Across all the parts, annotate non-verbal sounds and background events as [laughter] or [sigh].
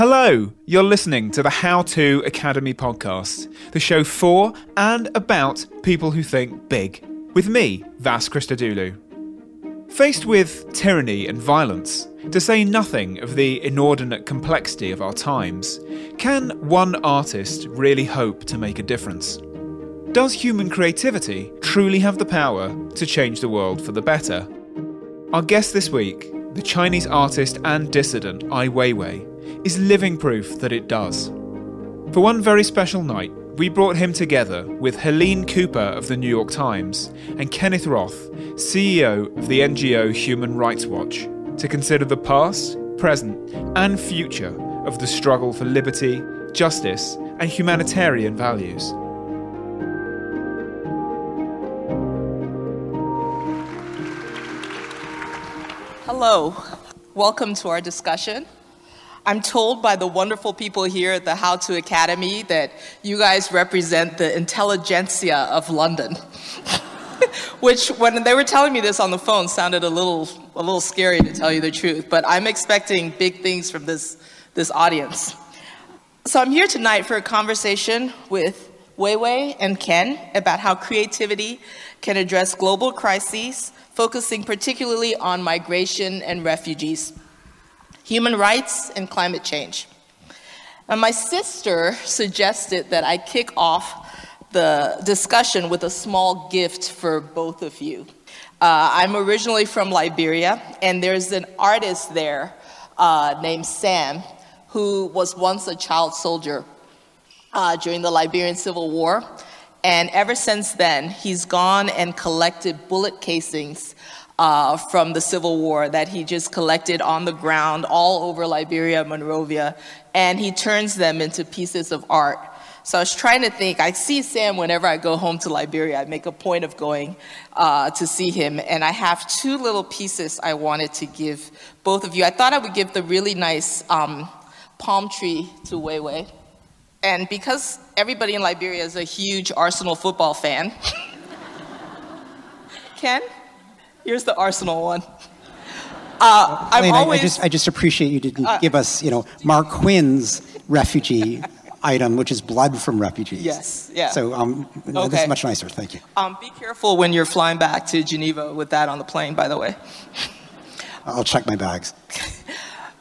Hello, you're listening to the How To Academy podcast, the show for and about people who think big, with me, Vas Christodoulou. Faced with tyranny and violence, to say nothing of the inordinate complexity of our times, can one artist really hope to make a difference? Does human creativity truly have the power to change the world for the better? Our guest this week, the Chinese artist and dissident Ai Weiwei, is living proof that it does. For one very special night, we brought him together with Helene Cooper of the New York Times and Kenneth Roth, CEO of the NGO Human Rights Watch, to consider the past, present, and future of the struggle for liberty, justice, and humanitarian values. Hello, welcome to our discussion. I'm told by the wonderful people here at the How To Academy that you guys represent the intelligentsia of London. [laughs] Which, when they were telling me this on the phone, sounded a little, a little scary to tell you the truth. But I'm expecting big things from this, this audience. So I'm here tonight for a conversation with Weiwei and Ken about how creativity can address global crises, focusing particularly on migration and refugees human rights, and climate change. And my sister suggested that I kick off the discussion with a small gift for both of you. Uh, I'm originally from Liberia, and there's an artist there uh, named Sam who was once a child soldier uh, during the Liberian Civil War. And ever since then, he's gone and collected bullet casings uh, from the Civil War that he just collected on the ground all over Liberia, Monrovia, and he turns them into pieces of art. So I was trying to think. I see Sam whenever I go home to Liberia. I make a point of going uh, to see him, and I have two little pieces I wanted to give both of you. I thought I would give the really nice um, palm tree to Weiwei, and because everybody in Liberia is a huge Arsenal football fan, [laughs] Ken. Here's the Arsenal one. [laughs] Uh, Helene, always, I, I, just, I just appreciate you didn't uh, give us, you know, Marc Quinn's refugee [laughs] item, which is blood from refugees. Yes, yeah. So um, okay. this is much nicer. Thank you. Um, be careful when you're flying back to Geneva with that on the plane, by the way. I'll check my bags. [laughs]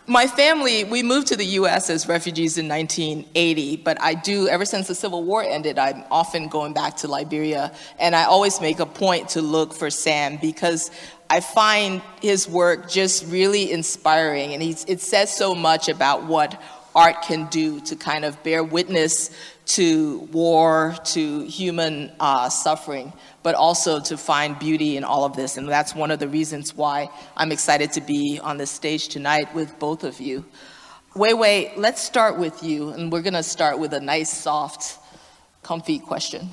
My family, we moved to the US as refugees in 1980, but I do, ever since the Civil War ended, I'm often going back to Liberia, and I always make a point to look for Sam because I find his work just really inspiring, and it says so much about what art can do to kind of bear witness to war, to human uh, suffering but also to find beauty in all of this. And that's one of the reasons why I'm excited to be on this stage tonight with both of you. Weiwei, let's start with you, and we're gonna start with a nice, soft, comfy question.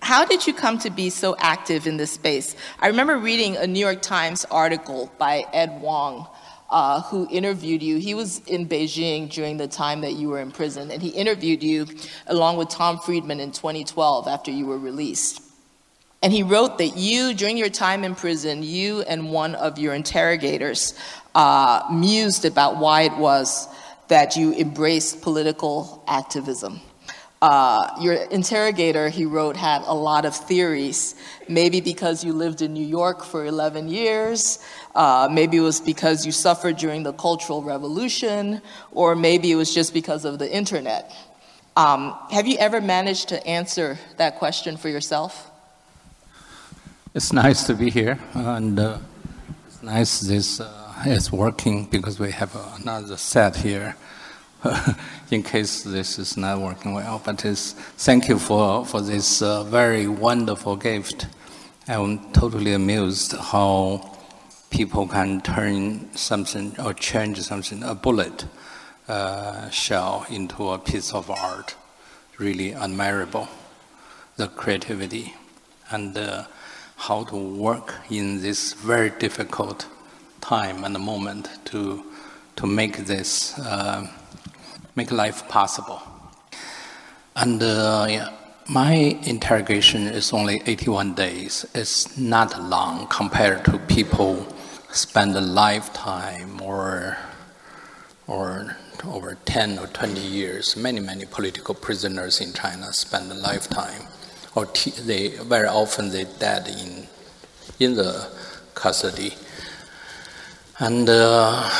How did you come to be so active in this space? I remember reading a New York Times article by Ed Wong, uh, who interviewed you. He was in Beijing during the time that you were in prison, and he interviewed you along with Tom Friedman in 2012 after you were released. And he wrote that you, during your time in prison, you and one of your interrogators uh, mused about why it was that you embraced political activism. Uh, your interrogator, he wrote, had a lot of theories. Maybe because you lived in New York for 11 years, uh, maybe it was because you suffered during the Cultural Revolution, or maybe it was just because of the internet. Um, have you ever managed to answer that question for yourself? It's nice to be here, and uh, it's nice this uh, is working because we have another set here. [laughs] in case this is not working well. But thank you for, for this uh, very wonderful gift. I'm totally amused how people can turn something or change something, a bullet uh, shell, into a piece of art. Really admirable, the creativity and uh, how to work in this very difficult time and moment to, to make this. Uh, make life possible. And uh, yeah, my interrogation is only 81 days. It's not long compared to people spend a lifetime or or over 10 or 20 years. Many, many political prisoners in China spend a lifetime, or they very often they dead in in the custody. And uh,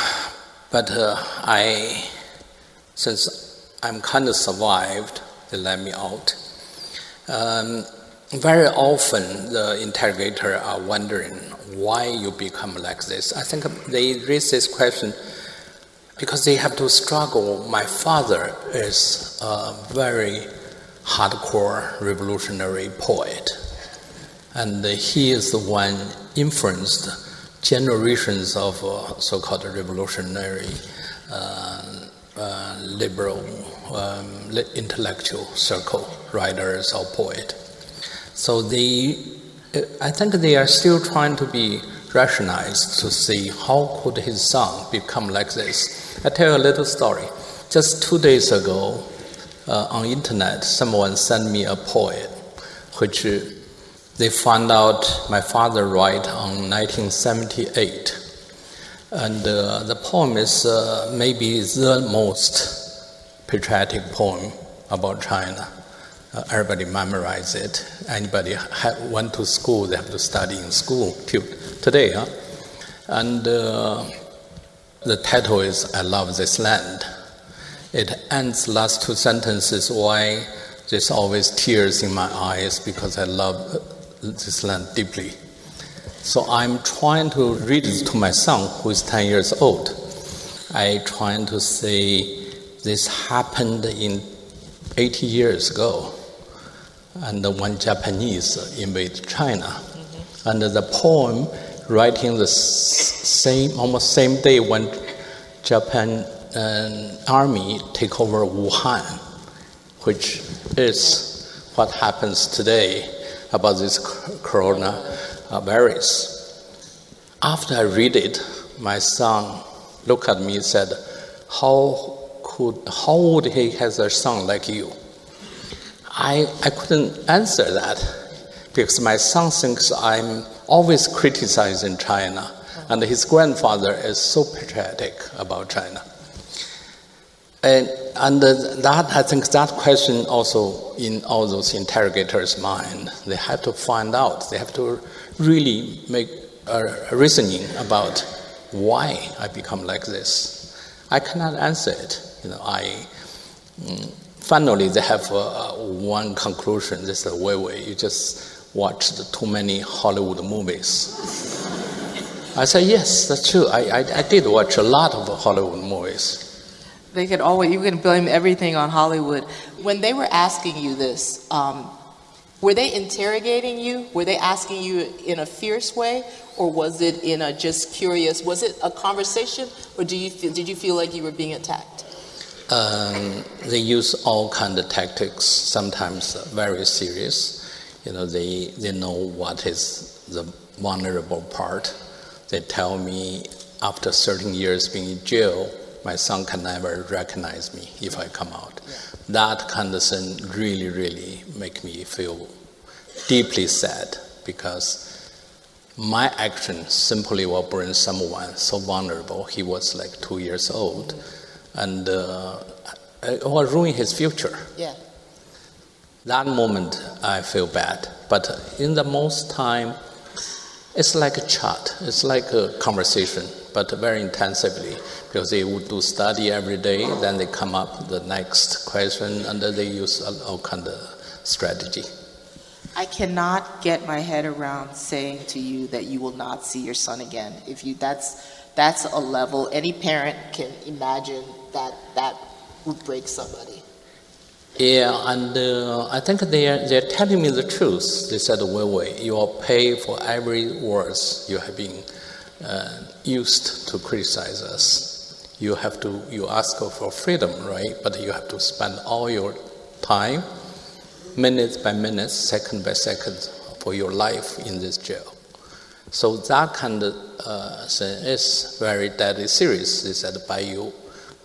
but uh, I since I'm kind of survived, they let me out. Um, very often, the interrogator are wondering why you become like this. I think they raise this question because they have to struggle. My father is a very hardcore revolutionary poet, and he is the one influenced generations of uh, so-called revolutionary. Uh, uh, liberal um, intellectual circle, writers or poet. So they, I think they are still trying to be rationalized to see how could his son become like this. I tell you a little story. Just two days ago, uh, on internet, someone sent me a poem, which uh, they found out my father wrote on 1978 and uh, the poem is uh, maybe the most patriotic poem about China. Uh, everybody memorize it. Anybody went to school, they have to study in school till today. Huh? And uh, the title is I Love This Land. It ends last two sentences why there's always tears in my eyes because I love this land deeply. So I'm trying to read it to my son, who is 10 years old. I trying to say this happened in 80 years ago, and one Japanese invade China. Mm-hmm. And the poem writing the same, almost same day when Japan uh, army take over Wuhan, which is what happens today about this corona virus. After I read it, my son looked at me and said, How could how would he have a son like you? I, I couldn't answer that because my son thinks I'm always criticizing China, and his grandfather is so patriotic about China. And, and that, I think that question also in all those interrogators' mind, they have to find out, they have to really make a reasoning about why I become like this. I cannot answer it. You know, I mm, finally they have uh, one conclusion. This is a Weiwei. You just watched too many Hollywood movies. I said, yes, that's true. I, I, I did watch a lot of Hollywood movies. They could always you can blame everything on Hollywood. When they were asking you this, um, were they interrogating you? Were they asking you in a fierce way, or was it in a just curious? Was it a conversation, or do you feel, did you feel like you were being attacked? Um, they use all kind of tactics. Sometimes very serious. You know, they they know what is the vulnerable part. They tell me after certain years being in jail, my son can never recognize me if I come out. Yeah that kind of thing really, really make me feel deeply sad because my action simply will bring someone so vulnerable. He was like two years old, and uh, will ruin his future. Yeah. that moment I feel bad. But in the most time, it's like a chat. It's like a conversation, but very intensively because they would do study every day. Then they come up the next question, and then they use all kind of strategy. I cannot get my head around saying to you that you will not see your son again. If you that's that's a level any parent can imagine that that would break somebody. Yeah, and uh, I think they are they're telling me the truth. They said, "Wei Wei, you will pay for every words you have been uh, used to criticize us. You have to you ask for freedom, right? But you have to spend all your time minute by minute, second by second for your life in this jail. So that kind of uh, thing is very deadly serious. Is said, by you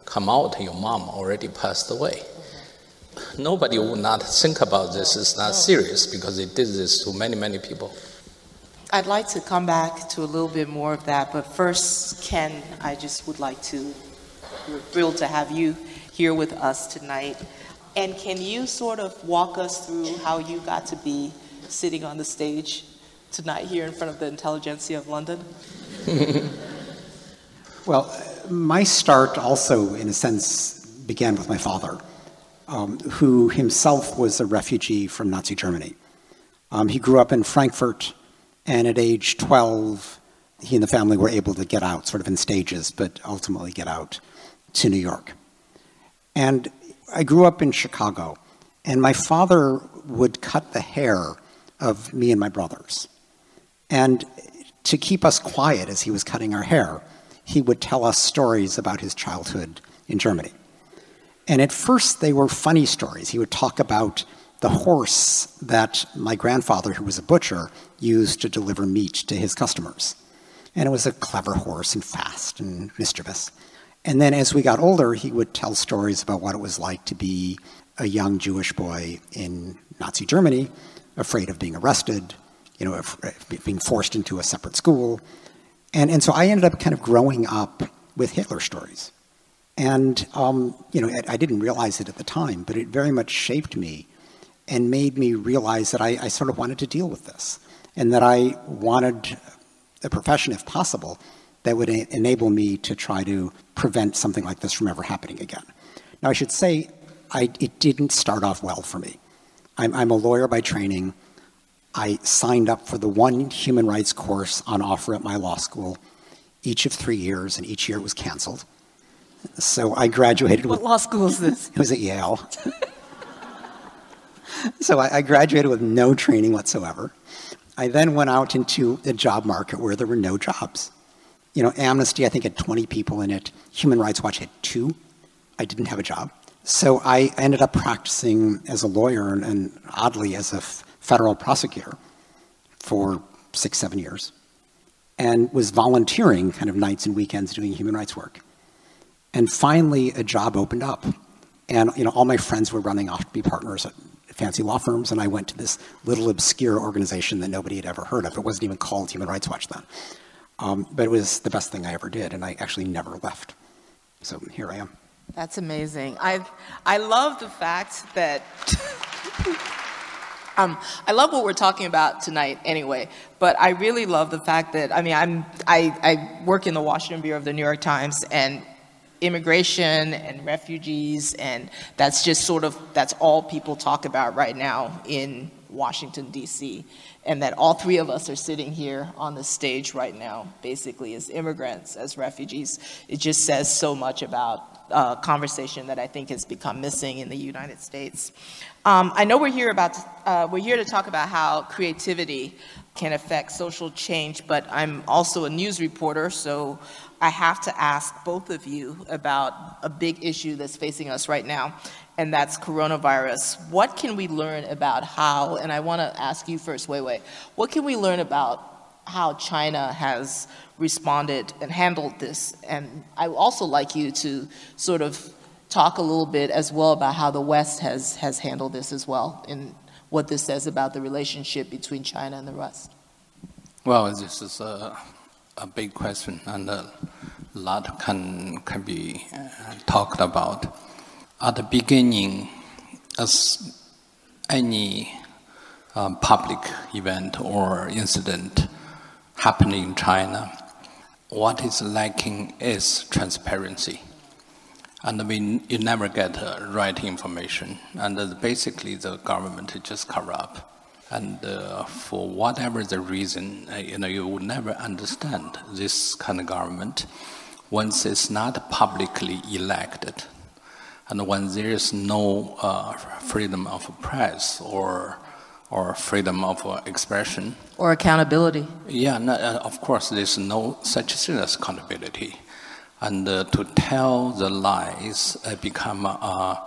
come out, your mom already passed away. Nobody would not think about this. It's not serious because they did this to many, many people. I'd like to come back to a little bit more of that, but first, Ken, I just would like to, we're thrilled to have you here with us tonight. And can you sort of walk us through how you got to be sitting on the stage tonight here in front of the intelligentsia of London? [laughs] well, my start also, in a sense, began with my father, um, who himself was a refugee from Nazi Germany. Um, he grew up in Frankfurt, and at age 12, he and the family were able to get out, sort of in stages, but ultimately get out to New York. And I grew up in Chicago, and my father would cut the hair of me and my brothers. And to keep us quiet as he was cutting our hair, he would tell us stories about his childhood in Germany. And at first, they were funny stories. He would talk about the horse that my grandfather, who was a butcher, used to deliver meat to his customers. And it was a clever horse and fast and mischievous. And then as we got older, he would tell stories about what it was like to be a young Jewish boy in Nazi Germany, afraid of being arrested, you know, of being forced into a separate school. And, and so I ended up kind of growing up with Hitler stories. And, um, you know, I didn't realize it at the time, but it very much shaped me and made me realize that I, I sort of wanted to deal with this and that I wanted a profession, if possible, that would enable me to try to prevent something like this from ever happening again. Now, I should say, I, it didn't start off well for me. I'm, I'm a lawyer by training. I signed up for the one human rights course on offer at my law school each of three years, and each year it was canceled. So I graduated what with. Law school is this? It was at Yale. [laughs] so I, I graduated with no training whatsoever. I then went out into the job market where there were no jobs. You know, Amnesty, I think, had 20 people in it. Human Rights Watch had two. I didn't have a job. So I ended up practicing as a lawyer and, and oddly as a federal prosecutor for six, seven years and was volunteering kind of nights and weekends doing human rights work. And finally, a job opened up. And you know, all my friends were running off to be partners at fancy law firms, and I went to this little obscure organization that nobody had ever heard of. It wasn't even called Human Rights Watch then. Um, but it was the best thing I ever did, and I actually never left. So here I am. That's amazing. I I love the fact that [laughs] um, I love what we're talking about tonight anyway. But I really love the fact that I mean I'm I, I work in the Washington Bureau of the New York Times and immigration and refugees and that's just sort of that's all people talk about right now in Washington D.C and that all three of us are sitting here on the stage right now, basically as immigrants, as refugees. It just says so much about uh, conversation that I think has become missing in the United States. Um, I know we're here about uh, we're here to talk about how creativity can affect social change, but I'm also a news reporter, so I have to ask both of you about a big issue that's facing us right now, and that's coronavirus. What can we learn about how, and I want to ask you first, Wei Wei, what can we learn about how China has responded and handled this? And I would also like you to sort of talk a little bit as well about how the West has, has handled this as well, and what this says about the relationship between China and the West. Well, this is a, a big question, and a lot can, can be uh, talked about at the beginning, as any um, public event or incident happening in China, what is lacking is transparency. And we, you never get uh, right information. And uh, basically, the government is just corrupt. And uh, for whatever the reason, uh, you know, you would never understand this kind of government once it's not publicly elected, and when there is no uh, freedom of press or or freedom of uh, expression or accountability. Yeah, no, uh, of course, there's no such thing as accountability, and uh, to tell the lies uh, become a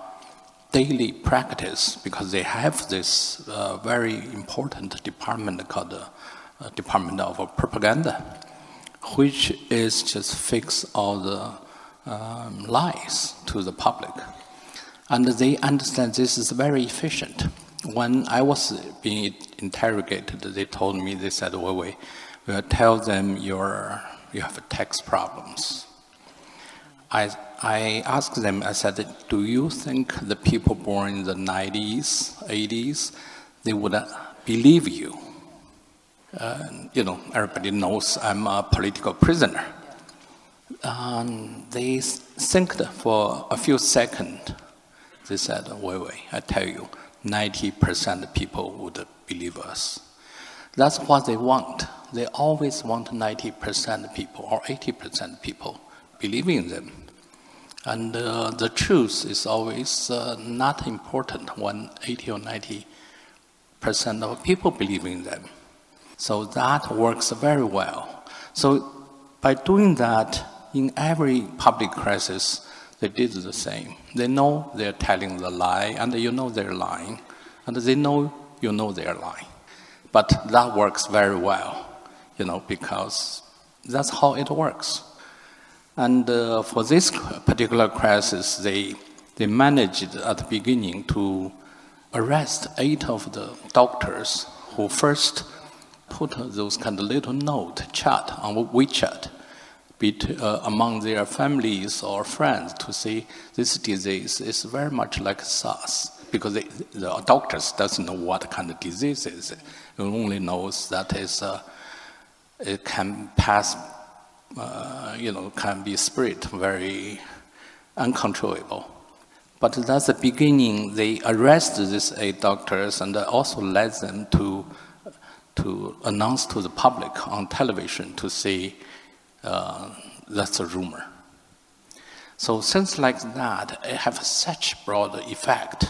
daily practice because they have this uh, very important department called the uh, Department of Propaganda, which is just fix all the um, lies to the public. And they understand this is very efficient. When I was being interrogated, they told me, they said, Weiwei, we'll tell them you have tax problems. I, I asked them, I said, do you think the people born in the 90s, 80s, they would believe you? Uh, you know, everybody knows I'm a political prisoner. Um, they think for a few seconds. They said, Weiwei, I tell you, 90% of people would believe us. That's what they want. They always want 90% of people or 80% of people believing them. And uh, the truth is always uh, not important when 80 or 90% of people believe in them. So that works very well. So by doing that, in every public crisis, they did the same. They know they're telling the lie, and you know they're lying, and they know you know they're lying. But that works very well, you know, because that's how it works. And uh, for this particular crisis, they, they managed at the beginning to arrest eight of the doctors who first put those kind of little note chat on WeChat uh, among their families or friends to say this disease is very much like SARS because they, the doctors doesn't know what kind of disease is. Only knows that it's, uh, it can pass, uh, you know, can be spread very uncontrollable. But that's the beginning. They arrest these eight doctors and also led them to to announce to the public on television to say uh, that's a rumor. So things like that have such broad effect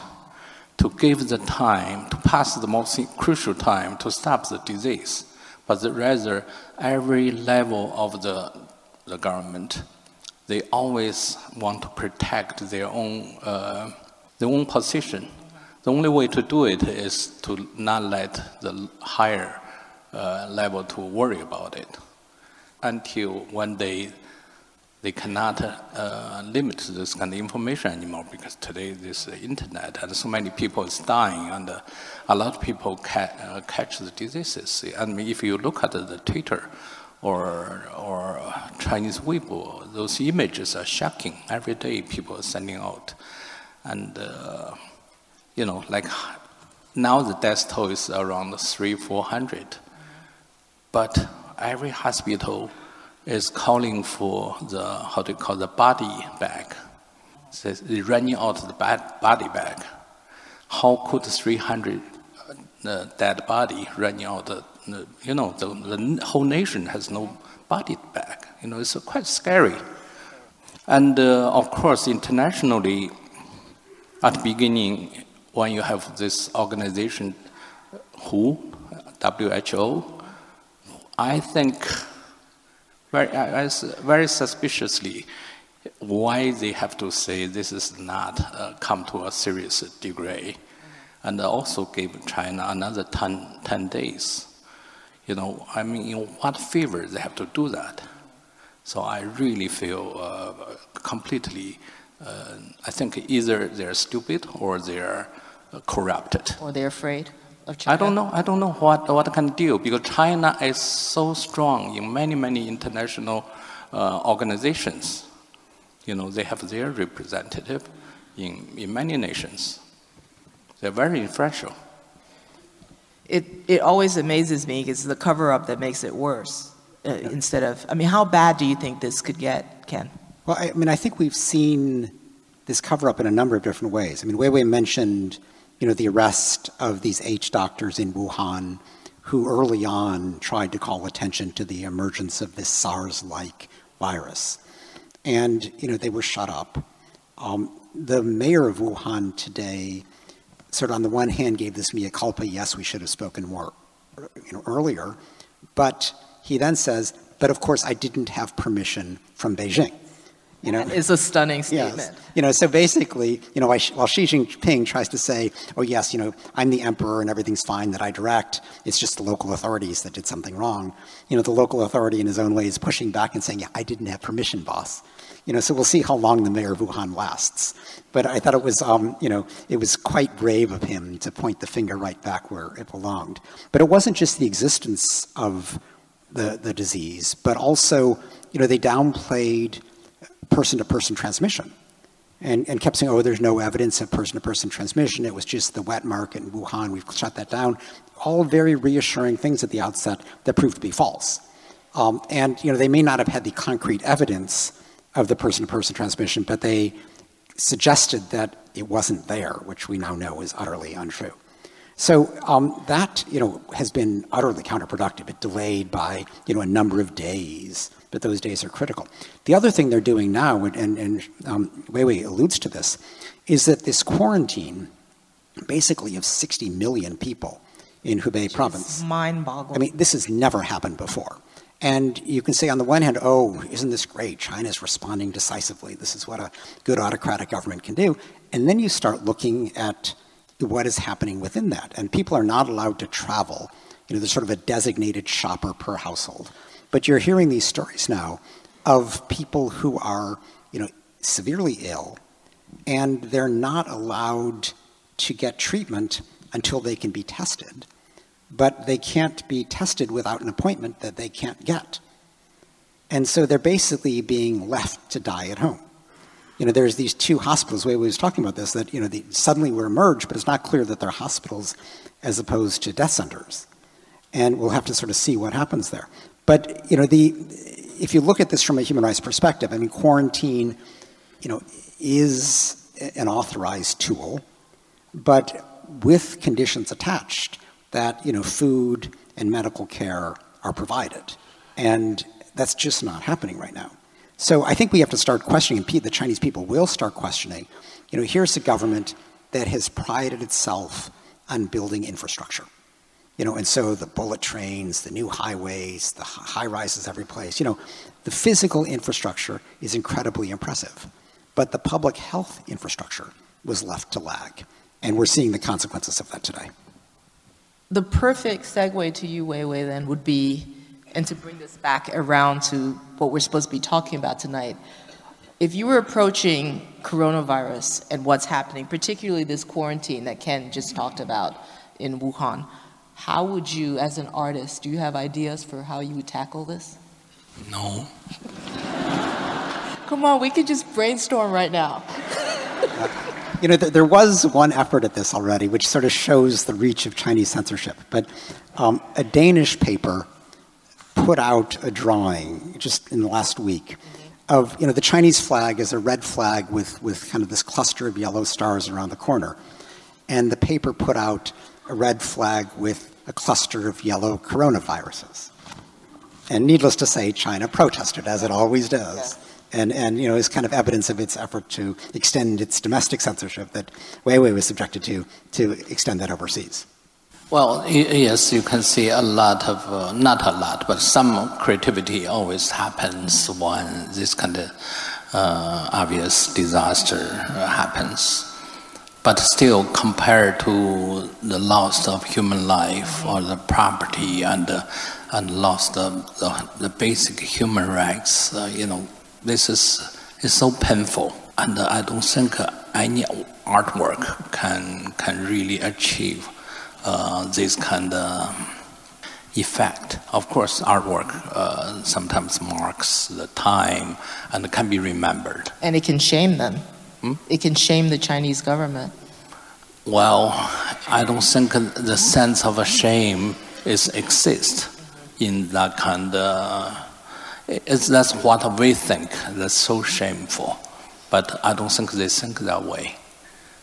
to give the time, to pass the most crucial time to stop the disease, but rather every level of the, the government, they always want to protect their own, uh, their own position. The only way to do it is to not let the higher uh, level to worry about it until one day they cannot uh, limit this kind of information anymore because today this internet and so many people is dying and uh, a lot of people ca- uh, catch the diseases. I mean, if you look at the Twitter or or Chinese Weibo, those images are shocking. Every day people are sending out, and uh, you know, like now the death toll is around three four hundred but every hospital is calling for the how do you call the body bag. So they're running out the body bag. How could 300 uh, dead body running out? The, you know, the, the whole nation has no body bag. You know, it's quite scary. And uh, of course, internationally, at the beginning, when you have this organization, WHO, WHO, I think very, very suspiciously why they have to say this is not uh, come to a serious degree, and also gave China another 10, 10 days. You know, I mean, in what favor they have to do that? So I really feel uh, completely. Uh, I think either they're stupid or they're corrupted. Or they're afraid of China? I don't know. I don't know what what can do because China is so strong in many many international uh, organizations. You know, they have their representative in in many nations. They're very influential. It, it always amazes me because the cover up that makes it worse uh, instead of, I mean, how bad do you think this could get, Ken? Well, I, I mean, I think we've seen this cover up in a number of different ways. I mean, Weiwei mentioned, you know, the arrest of these H doctors in Wuhan who early on tried to call attention to the emergence of this SARS-like virus. And, you know, they were shut up. Um, the mayor of Wuhan today sort of on the one hand gave this mea culpa, yes, we should have spoken more you know, earlier, but he then says, but of course I didn't have permission from Beijing. You know, it's a stunning statement. Yes. You know, so basically, you know, while Xi Jinping tries to say, "Oh yes, you know, I'm the emperor and everything's fine that I direct. It's just the local authorities that did something wrong." You know, the local authority in his own way is pushing back and saying, "Yeah, I didn't have permission, boss." You know, so we'll see how long the mayor of Wuhan lasts. But I thought it was, um, you know, it was quite brave of him to point the finger right back where it belonged. But it wasn't just the existence of the, the disease, but also, you know, they downplayed person-to-person transmission and, and kept saying, oh, there's no evidence of person-to-person transmission. It was just the wet market in Wuhan. We've shut that down. All very reassuring things at the outset that proved to be false. Um, and, you know, they may not have had the concrete evidence of the person-to-person transmission, but they suggested that it wasn't there, which we now know is utterly untrue. So um, that you know has been utterly counterproductive. It delayed by you know a number of days, but those days are critical. The other thing they're doing now, and, and um, Weiwei alludes to this, is that this quarantine, basically of 60 million people in Hubei province, mind-boggling. I mean, this has never happened before. And you can say, on the one hand, oh, isn't this great? China's responding decisively. This is what a good autocratic government can do. And then you start looking at what is happening within that. And people are not allowed to travel. You know, there's sort of a designated shopper per household. But you're hearing these stories now of people who are, you know, severely ill, and they're not allowed to get treatment until they can be tested but they can't be tested without an appointment that they can't get. And so they're basically being left to die at home. You know, there's these two hospitals, Weiwei was talking about this, that, you know, they suddenly were merged, but it's not clear that they're hospitals as opposed to death centers. And we'll have to sort of see what happens there. But, you know, the, if you look at this from a human rights perspective, I mean, quarantine, you know, is an authorized tool, but with conditions attached that you know food and medical care are provided, and that's just not happening right now. So I think we have to start questioning, and Pete, the Chinese people will start questioning. You know, here's a government that has prided itself on building infrastructure. You know, and so the bullet trains, the new highways, the high rises every place. You know, the physical infrastructure is incredibly impressive, but the public health infrastructure was left to lag, and we're seeing the consequences of that today the perfect segue to you, Weiwei, then would be, and to bring this back around to what we're supposed to be talking about tonight. If you were approaching coronavirus and what's happening, particularly this quarantine that Ken just talked about in Wuhan, how would you, as an artist, do you have ideas for how you would tackle this? No. Come on, we could just brainstorm right now. [laughs] You know, th- there was one effort at this already, which sort of shows the reach of Chinese censorship. But um, a Danish paper put out a drawing just in the last week of, you know, the Chinese flag is a red flag with, with kind of this cluster of yellow stars around the corner. And the paper put out a red flag with a cluster of yellow coronaviruses. And needless to say, China protested, as it always does. Yeah and, and you know, is kind of evidence of its effort to extend its domestic censorship that Weiwei was subjected to, to extend that overseas. Well, yes, you can see a lot of, uh, not a lot, but some creativity always happens when this kind of uh, obvious disaster happens. But still, compared to the loss of human life or the property and, uh, and loss of the, the basic human rights, uh, you know, this is, is so painful, and I don't think any artwork can, can really achieve uh, this kind of effect. Of course, artwork uh, sometimes marks the time and can be remembered. And it can shame them. Hmm? It can shame the Chinese government. Well, I don't think the sense of a shame is exist in that kind of. It's, that's what we think. That's so shameful, but I don't think they think that way.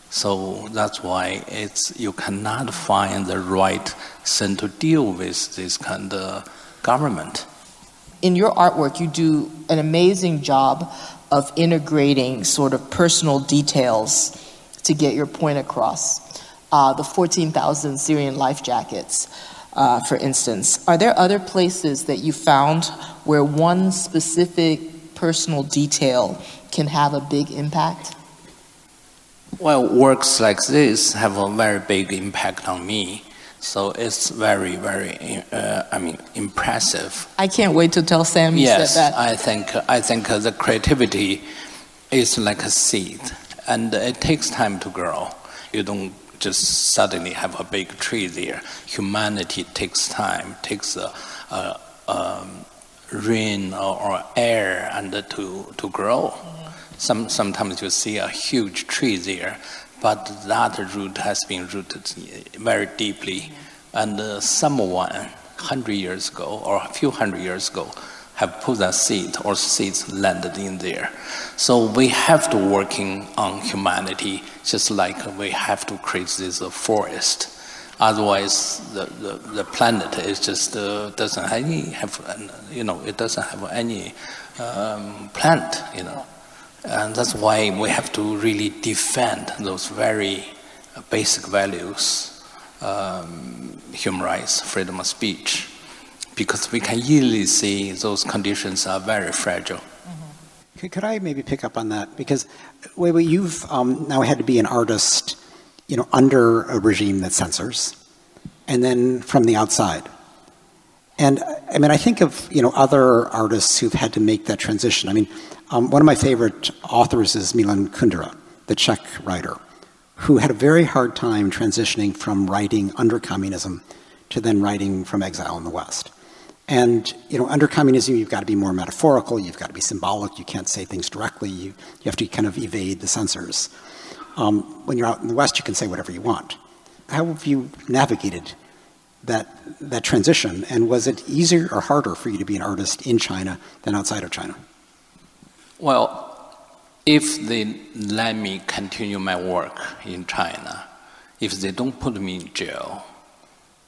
So that's why it's you cannot find the right thing to deal with this kind of government. In your artwork, you do an amazing job of integrating sort of personal details to get your point across. Uh, the 14,000 Syrian life jackets, uh, for instance. Are there other places that you found where one specific personal detail can have a big impact? Well, works like this have a very big impact on me. So it's very, very, uh, I mean, impressive. I can't wait to tell Sam you yes, said that. I think I think the creativity is like a seed, and it takes time to grow. You don't just suddenly have a big tree there. Humanity takes time, takes a, a, a rain or, or, air and to to grow. Some sometimes you see a huge tree there, but that root has been rooted very deeply. And uh, someone, hundred years ago or a few hundred years ago, have put that seed or seeds landed in there. So we have to working on humanity, just like we have to create this uh, forest. Otherwise, the, the, the planet is just uh, doesn't any have you know it doesn't have any um, plant you know. And that's why we have to really defend those very basic values, um, human rights, freedom of speech, because we can easily see those conditions are very fragile. Mm-hmm. Could I maybe pick up on that? Because Weiwei, you've um, now had to be an artist, you know, under a regime that censors, and then from the outside. And I mean, I think of you know other artists who've had to make that transition. I mean, um, one of my favorite authors is Milan Kundera, the Czech writer, who had a very hard time transitioning from writing under communism to then writing from exile in the West. And you know, under communism, you've got to be more metaphorical. You've got to be symbolic. You can't say things directly. You you have to kind of evade the censors. Um, when you're out in the West, you can say whatever you want. How have you navigated that that transition? And was it easier or harder for you to be an artist in China than outside of China? Well, if they let me continue my work in China, if they don't put me in jail,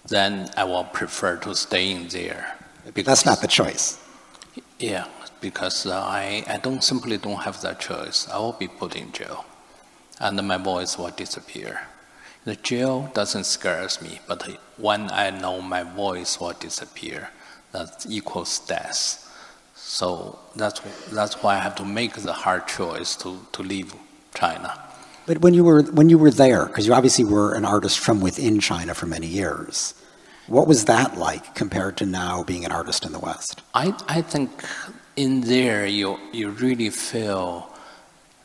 then I will prefer to stay in there. That's not the choice. Yeah, because uh, I, I don't simply don't have that choice. I will be put in jail, and my voice will disappear. The jail doesn't scare me, but when I know my voice will disappear, that equals death. So that's, that's why I have to make the hard choice to, to leave China. But when you were, when you were there, because you obviously were an artist from within China for many years, what was that like compared to now being an artist in the West? I, I think in there you, you really feel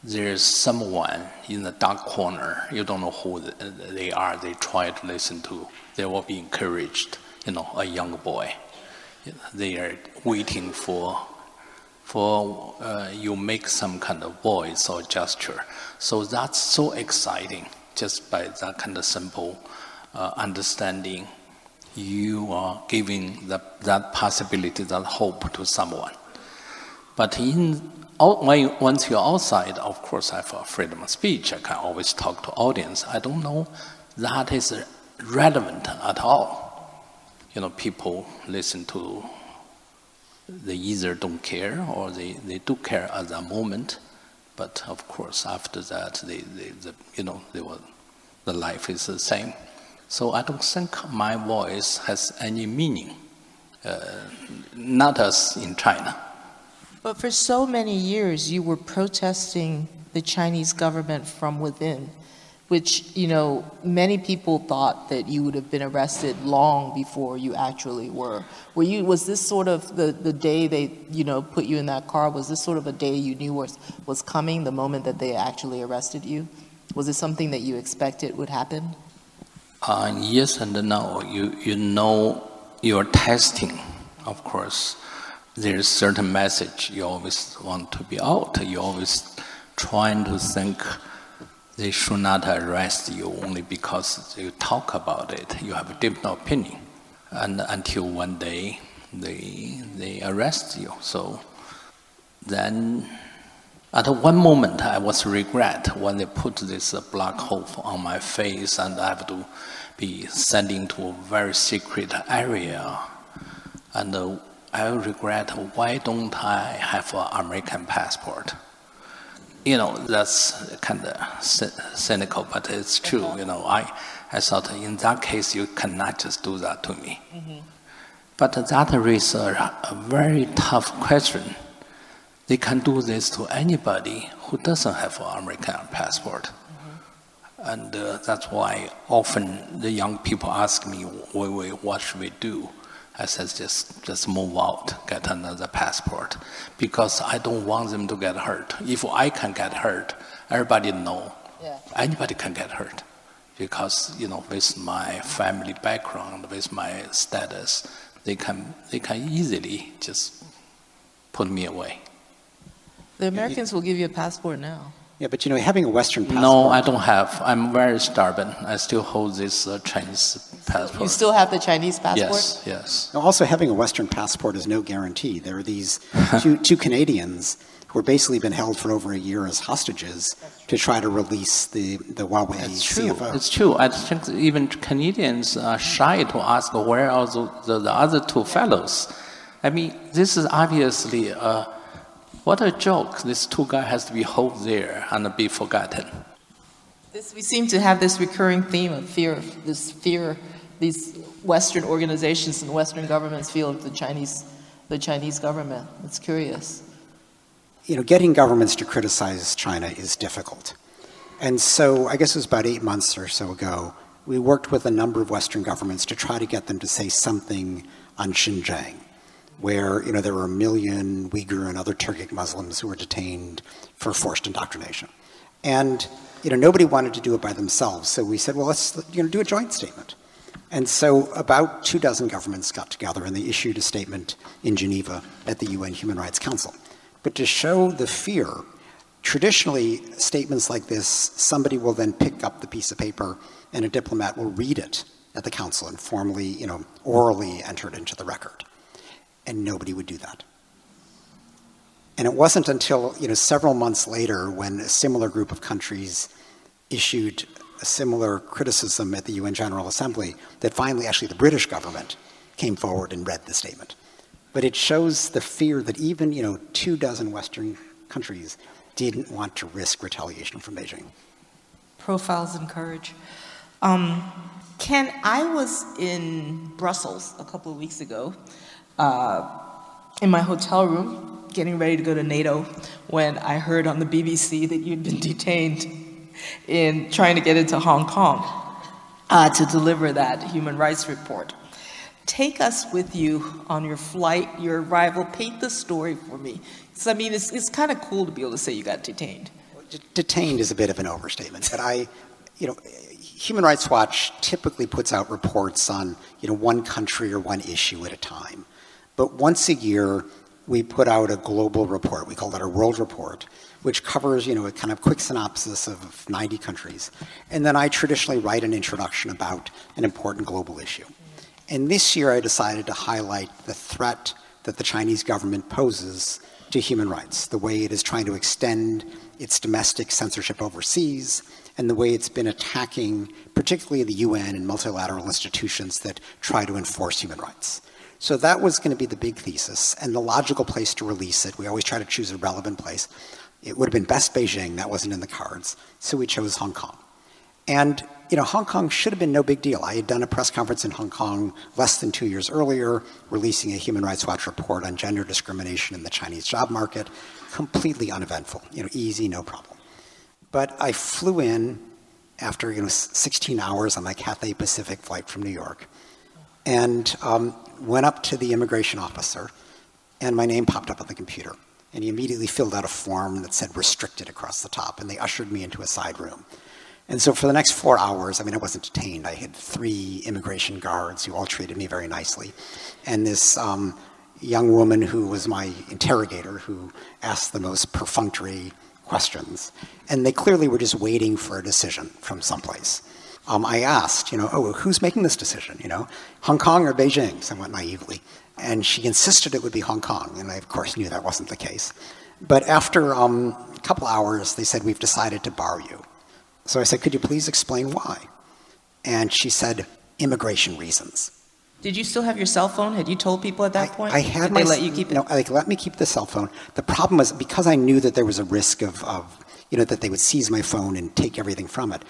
there's someone in the dark corner. You don't know who they are. They try to listen to. They will be encouraged. You know, a young boy. They are waiting for for uh, you make some kind of voice or gesture. So that's so exciting just by that kind of simple uh, understanding. You are giving that, that possibility, that hope to someone. But in, when, once you're outside, of course, I have freedom of speech. I can always talk to audience. I don't know that is relevant at all. You know, people listen to they either don't care or they, they do care at that moment. But of course, after that, they, they, the, you know, they will, the life is the same. So I don't think my voice has any meaning, uh, not as in China. But for so many years, you were protesting the Chinese government from within which you know many people thought that you would have been arrested long before you actually were. Were you? Was this sort of the, the day they you know put you in that car? Was this sort of a day you knew was was coming? The moment that they actually arrested you, was it something that you expected would happen? Uh, yes and no. You you know you're testing, of course. There's certain message you always want to be out. You always trying to think they should not arrest you only because you talk about it. You have a different opinion, and until one day they they arrest you. So then, at one moment, I was regret when they put this black hole on my face, and I have to be sent into a very secret area, and. I regret why don't I have an American passport? You know, that's kind of cynical, but it's true. You know, I, I thought in that case you cannot just do that to me. Mm-hmm. But that raises a, a very tough question. They can do this to anybody who doesn't have an American passport. Mm-hmm. And uh, that's why often the young people ask me, wait, wait, what should we do? I said, just, just move out, get another passport, because I don't want them to get hurt. If I can get hurt, everybody know. Yeah. Anybody can get hurt, because you know, with my family background, with my status, they can they can easily just put me away. The Americans will give you a passport now. Yeah, but you know, having a Western passport. No, I don't have. I'm very stubborn. I still hold this uh, Chinese passport. You still have the Chinese passport? Yes, yes. Now, also, having a Western passport is no guarantee. There are these [laughs] two, two Canadians who have basically been held for over a year as hostages to try to release the, the Huawei it's true. CFO. It's true. I think even Canadians are shy to ask where are the, the, the other two fellows. I mean, this is obviously a what a joke. This two guy has to be held there and be forgotten. This, we seem to have this recurring theme of fear, this fear these Western organizations and Western governments feel of the Chinese, the Chinese government. It's curious. You know, getting governments to criticize China is difficult. And so I guess it was about eight months or so ago, we worked with a number of Western governments to try to get them to say something on Xinjiang where you know there were a million Uyghur and other Turkic Muslims who were detained for forced indoctrination, and you know nobody wanted to do it by themselves. So we said, well, let's you know do a joint statement. And so about two dozen governments got together and they issued a statement in Geneva at the UN Human Rights Council. But to show the fear, traditionally statements like this, somebody will then pick up the piece of paper and a diplomat will read it at the council and formally, you know, orally enter it into the record and nobody would do that. And it wasn't until you know several months later when a similar group of countries issued a similar criticism at the UN General Assembly that finally actually the British government came forward and read the statement. But it shows the fear that even you know two dozen Western countries didn't want to risk retaliation from Beijing. Profiles in courage. Um, Ken, I was in Brussels a couple of weeks ago uh, in my hotel room, getting ready to go to NATO, when I heard on the BBC that you'd been [laughs] detained in trying to get into Hong Kong uh, to deliver that human rights report. Take us with you on your flight, your arrival. Paint the story for me. So, I mean, it's, it's kind of cool to be able to say you got detained. Detained is a bit of an overstatement, but I, you know, Human Rights Watch typically puts out reports on, you know, one country or one issue at a time. But once a year, we put out a global report. We call that a world report, which covers, you know, a kind of quick synopsis of 90 countries. And then I traditionally write an introduction about an important global issue. And this year I decided to highlight the threat that the Chinese government poses to human rights, the way it is trying to extend its domestic censorship overseas, and the way it's been attacking particularly the UN and multilateral institutions that try to enforce human rights. So that was going to be the big thesis and the logical place to release it. We always try to choose a relevant place. It would have been best Beijing, that wasn't in the cards. So we chose Hong Kong. And you know, Hong Kong should have been no big deal. I had done a press conference in Hong Kong less than two years earlier, releasing a Human Rights Watch report on gender discrimination in the Chinese job market. Completely uneventful, you know, easy, no problem. But I flew in after you know 16 hours on my Cathay Pacific flight from New York, and um, went up to the immigration officer, and my name popped up on the computer. And he immediately filled out a form that said restricted across the top, and they ushered me into a side room. And so for the next four hours, I mean, I wasn't detained. I had three immigration guards who all treated me very nicely. And this um, young woman who was my interrogator, who asked the most perfunctory questions. And they clearly were just waiting for a decision from someplace. Um, I asked, you know, oh, who's making this decision? You know, Hong Kong or Beijing, somewhat naively. And she insisted it would be Hong Kong, and I, of course, knew that wasn't the case. But after um, a couple hours, they said, We've decided to bar you. So I said, Could you please explain why? And she said, Immigration reasons. Did you still have your cell phone? Had you told people at that I, point? I had Did my, they let you keep it? No, like, let me keep the cell phone. The problem was because I knew that there was a risk of, of, you know, that they would seize my phone and take everything from it.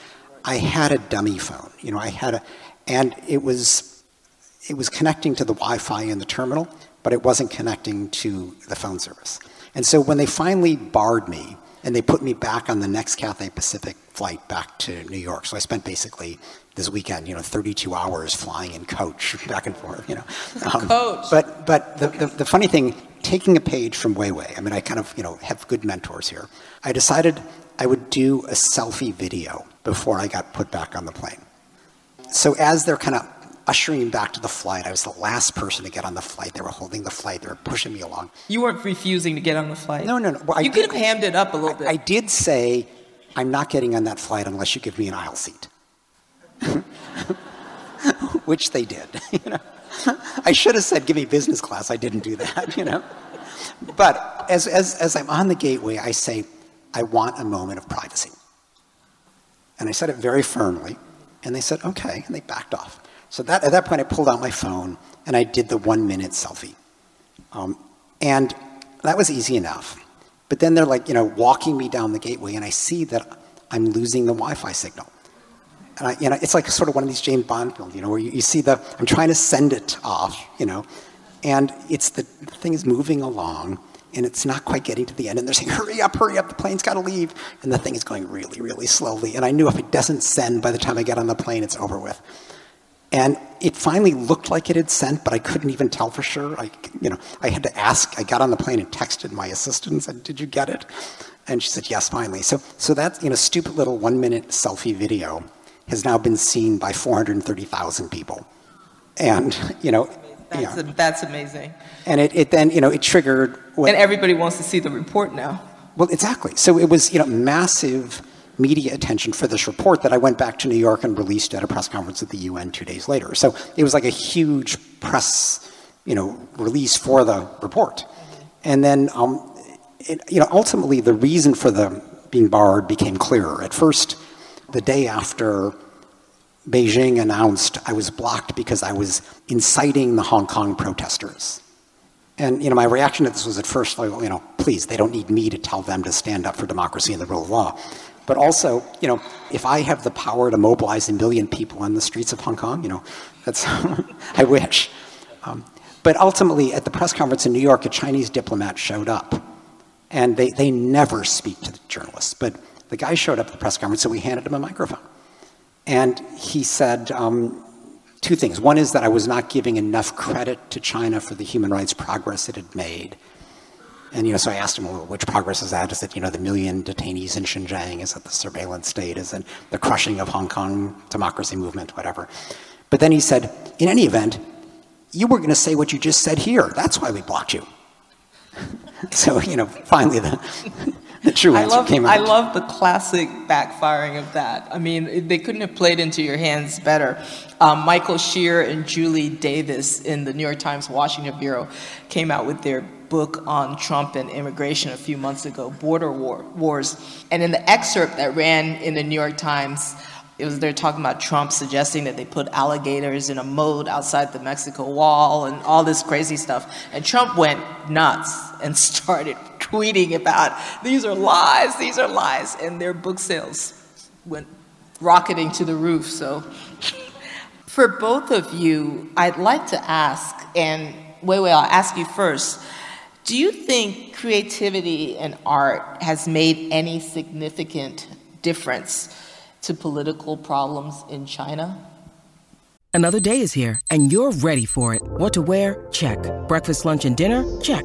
I had a dummy phone. You know, I had a, and it was, it was connecting to the Wi-Fi in the terminal, but it wasn't connecting to the phone service. And so when they finally barred me and they put me back on the next Cathay Pacific flight back to New York, so I spent basically this weekend, you know, 32 hours flying in coach [laughs] back and forth, you know. [laughs] Um, coach. But, but the, the, the funny thing, taking a page from Weiwei, I mean, I kind of, you know, have good mentors here. I decided I would do a selfie video before I got put back on the plane. So as they're kind of ushering me back to the flight, I was the last person to get on the flight. They were holding the flight. They were pushing me along. You weren't refusing to get on the flight. No, no, no. Well, I you did- could have hammed it up a little bit. I did say, I'm not getting on that flight unless you give me an aisle seat. [laughs] Which they did. [laughs] You know? I should have said, give me business class. I didn't do that, [laughs] you know. But as, as, as I'm on the gateway, I say, I want a moment of privacy. And I said it very firmly, and they said, okay, and they backed off. So that, at that point, I pulled out my phone and I did the one minute selfie. Um, and that was easy enough. But then they're like, you know, walking me down the gateway, and I see that I'm losing the Wi Fi signal. And I, you know, it's like sort of one of these James Bond films, you know, where you, you see the, I'm trying to send it off, you know, and it's the, the thing is moving along, and it's not quite getting to the end, and they're saying, hurry up, hurry up, the plane's got to leave. And the thing is going really, really slowly. And I knew if it doesn't send by the time I get on the plane, it's over with. And it finally looked like it had sent, but I couldn't even tell for sure. I, you know, I had to ask. I got on the plane and texted my assistant and said, "Did you get it?" And she said, "Yes, finally." So, so that you know, stupid little one-minute selfie video has now been seen by 430,000 people, and you know, that's, yeah. that's amazing. and it, it then you know it triggered. What, And everybody wants to see the report now. well, exactly. So it was, you know, massive media attention for this report that I went back to New York and released at a press conference at the UN two days later. So it was like a huge press, you know, release for the report. And then, um, it, you know, ultimately the reason for the being barred became clearer. At first, the day after Beijing announced I was blocked because I was inciting the Hong Kong protesters. And you know, my reaction to this was at first like, you know, please, they don't need me to tell them to stand up for democracy and the rule of law. But also, you know, if I have the power to mobilize a million people on the streets of Hong Kong, you know, that's [laughs] I wish. Um, but ultimately, at the press conference in New York, a Chinese diplomat showed up, and they, they never speak to the journalists. But the guy showed up at the press conference, so we handed him a microphone. And he said um, two things. One is that I was not giving enough credit to China for the human rights progress it had made. And you know, so I asked him, well, which progress is that? Is it you know the million detainees in Xinjiang? Is it the surveillance state? Is it the crushing of Hong Kong democracy movement? Whatever. But then he said, in any event, you were going to say what you just said here. That's why we blocked you. [laughs] so you know, finally the [laughs] true I love, came out. I love the classic backfiring of that. I mean, they couldn't have played into your hands better. Um, Michael Shear and Julie Davis in the New York Times Washington Bureau came out with their book on Trump and immigration a few months ago, Border War, Wars. And in the excerpt that ran in the New York Times, it was they're talking about Trump suggesting that they put alligators in a moat outside the Mexico wall and all this crazy stuff. And Trump went nuts and [laughs] started tweeting about these are lies, these are lies, and their book sales went rocketing to the roof. So, for both of you, I'd like to ask, and wait, wait, I'll ask you first. Do you think creativity and art has made any significant difference to political problems in China? Another day is here, and you're ready for it. What to wear? Check. Breakfast, lunch, and dinner? Check.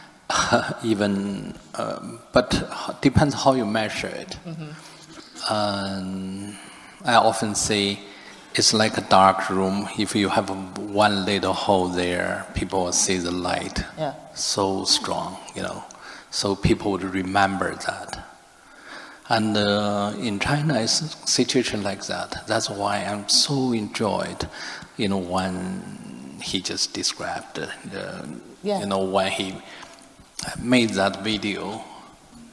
[laughs] Even, um, but depends how you measure it. Um, I often say it's like a dark room. If you have one little hole there, people will see the light Yeah. so strong, you know. So people would remember that. And uh, in China, it's a situation like that. That's why I'm so enjoyed, you know, when he just described, uh, Yeah. you know, when he made that video.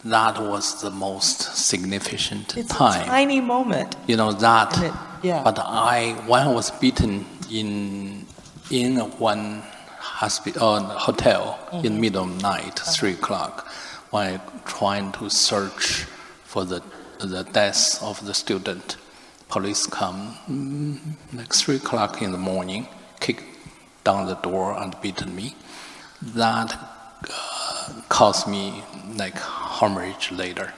That was the most significant It's time a tiny moment. you know that it- yeah. but i when i was beaten in in one hospital uh, hotel Mm-hmm. in middle of night Uh-huh. three o'clock while trying to search for the the death of the student police come mm, like three o'clock in the morning kick down the door and beaten me that uh, caused me like hemorrhage later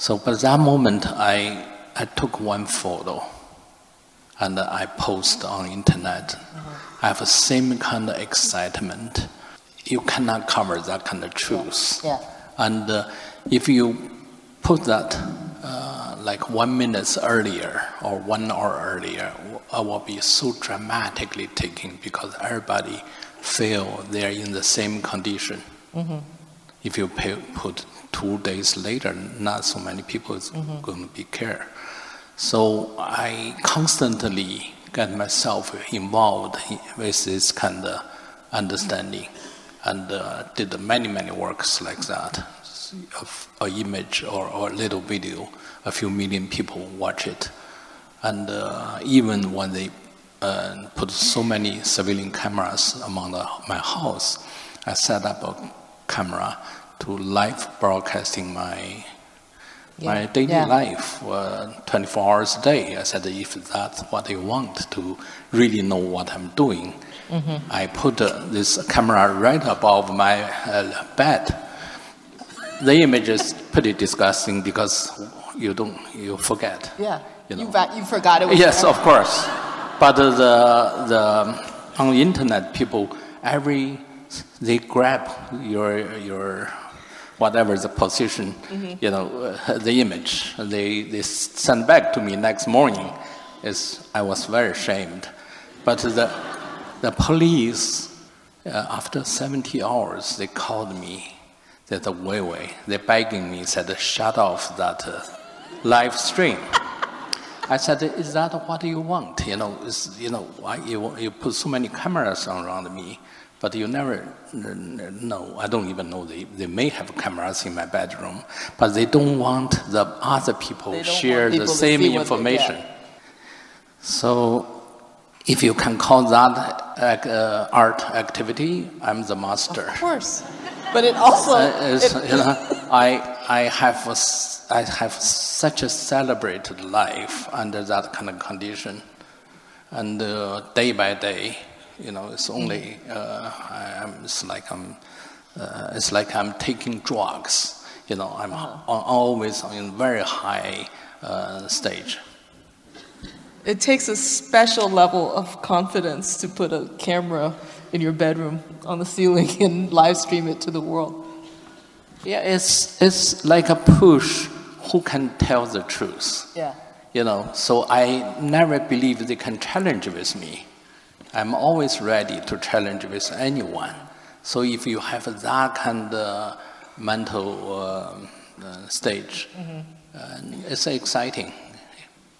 so, but that moment, I, I took one photo and I post on internet. I have the same kind of excitement. You cannot cover that kind of truth. Yeah. And uh, if you put that uh, like one minute earlier or one hour earlier, I will be so dramatically taken because everybody feel they're in the same condition. If you pay, put two days later, not so many people is going to be care. So I constantly get myself involved with this kind of understanding, and uh, did many many works like that. Of a image or, or a little video, a few million people watch it, and uh, even when they uh, put so many civilian cameras among the, my house, I set up a camera to live broadcasting my my Yeah. daily Yeah. life, uh, 24 hours a day. I said, if that's what they want to really know what I'm doing, Mm-hmm. I put uh, this camera right above my uh, bed. The image is pretty disgusting because you don't you forget. Yeah. You know. You, va- you forgot it was Yes, there. of course. But the the on the internet, people every they grab your your whatever the position, you know, uh, the image. They they send back to me next morning. Is I was very ashamed, but the the police uh, after 70 hours they called me. That the Weiwei, they're begging me, said shut off that uh, live stream. [laughs] I said, "Is that what you want? You know, is, you know, why you you put so many cameras around me, but you never know. I don't even know they they may have cameras in my bedroom, but they don't want the other people share want the same see what they- information. So, if you can call that uh, art activity, I'm the master. Of course. But it also. Uh, it- you know, I, I, have a I have such a celebrated life under that kind of condition. And uh, day by day, you know, it's only, uh, I'm, it's, like I'm, uh, it's like I'm taking drugs. You know, I'm always in very high uh, stage. It takes a special level of confidence to put a camera in your bedroom on the ceiling [laughs] and live stream it to the world. Yeah, it's, it's like a push. Who can tell the truth? Yeah. You know, so I never believe they can challenge with me. I'm always ready to challenge with anyone. So if you have that kind of mental um uh, stage, uh, it's exciting.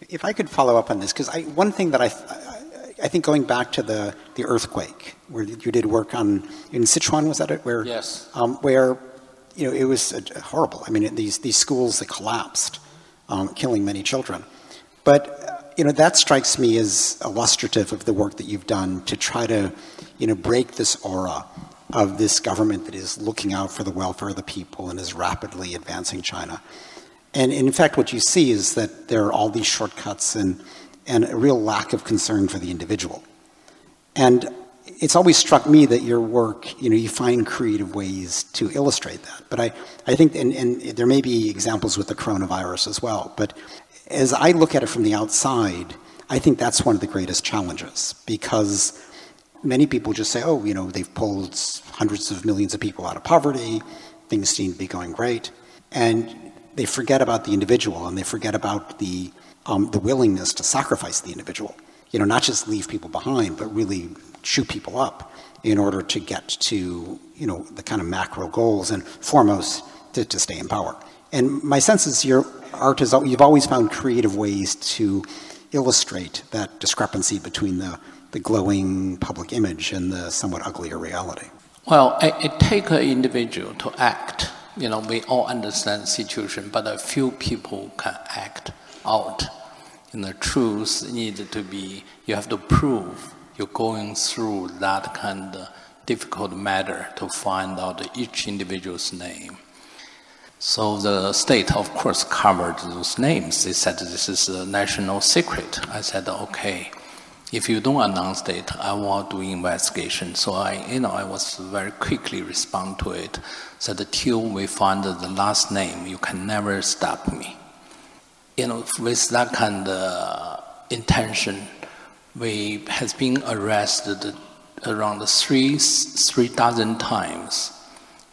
If I could follow up on this, because one thing that I, I, I think going back to the, the earthquake, where you did work on, in Sichuan, was that it? Where, Yes. Um, where, you know, it was uh, horrible. I mean, these, these schools that collapsed, um, killing many children. But, uh, you know, that strikes me as illustrative of the work that you've done to try to, you know, break this aura of this government that is looking out for the welfare of the people and is rapidly advancing China. And in fact, what you see is that there are all these shortcuts and, and a real lack of concern for the individual. And it's always struck me that your work, you know, you find creative ways to illustrate that. But I, I think, and, and there may be examples with the coronavirus as well, but as I look at it from the outside, I think that's one of the greatest challenges because many people just say, oh, you know, they've pulled hundreds of millions of people out of poverty, things seem to be going great. And they forget about the individual and they forget about the, um, the willingness to sacrifice the individual. You know, not just leave people behind, but really shoot people up in order to get to, you know, the kind of macro goals and foremost to, to stay in power. And my sense is your art is, you've always found creative ways to illustrate that discrepancy between the, the glowing public image and the somewhat uglier reality? Well, it, it takes an individual to act. You know, we all understand the situation, but a few people can act out. And the truth needs to be, you have to prove you're going through that kind of difficult matter to find out each individual's name. So the state, of course, covered those names. They said this is a national secret. I said, okay, if you don't announce it, I will do investigation. So I, you know, I was very quickly respond to it. Said till we find the last name, you can never stop me. You know, with that kind of intention, we has been arrested around three three dozen times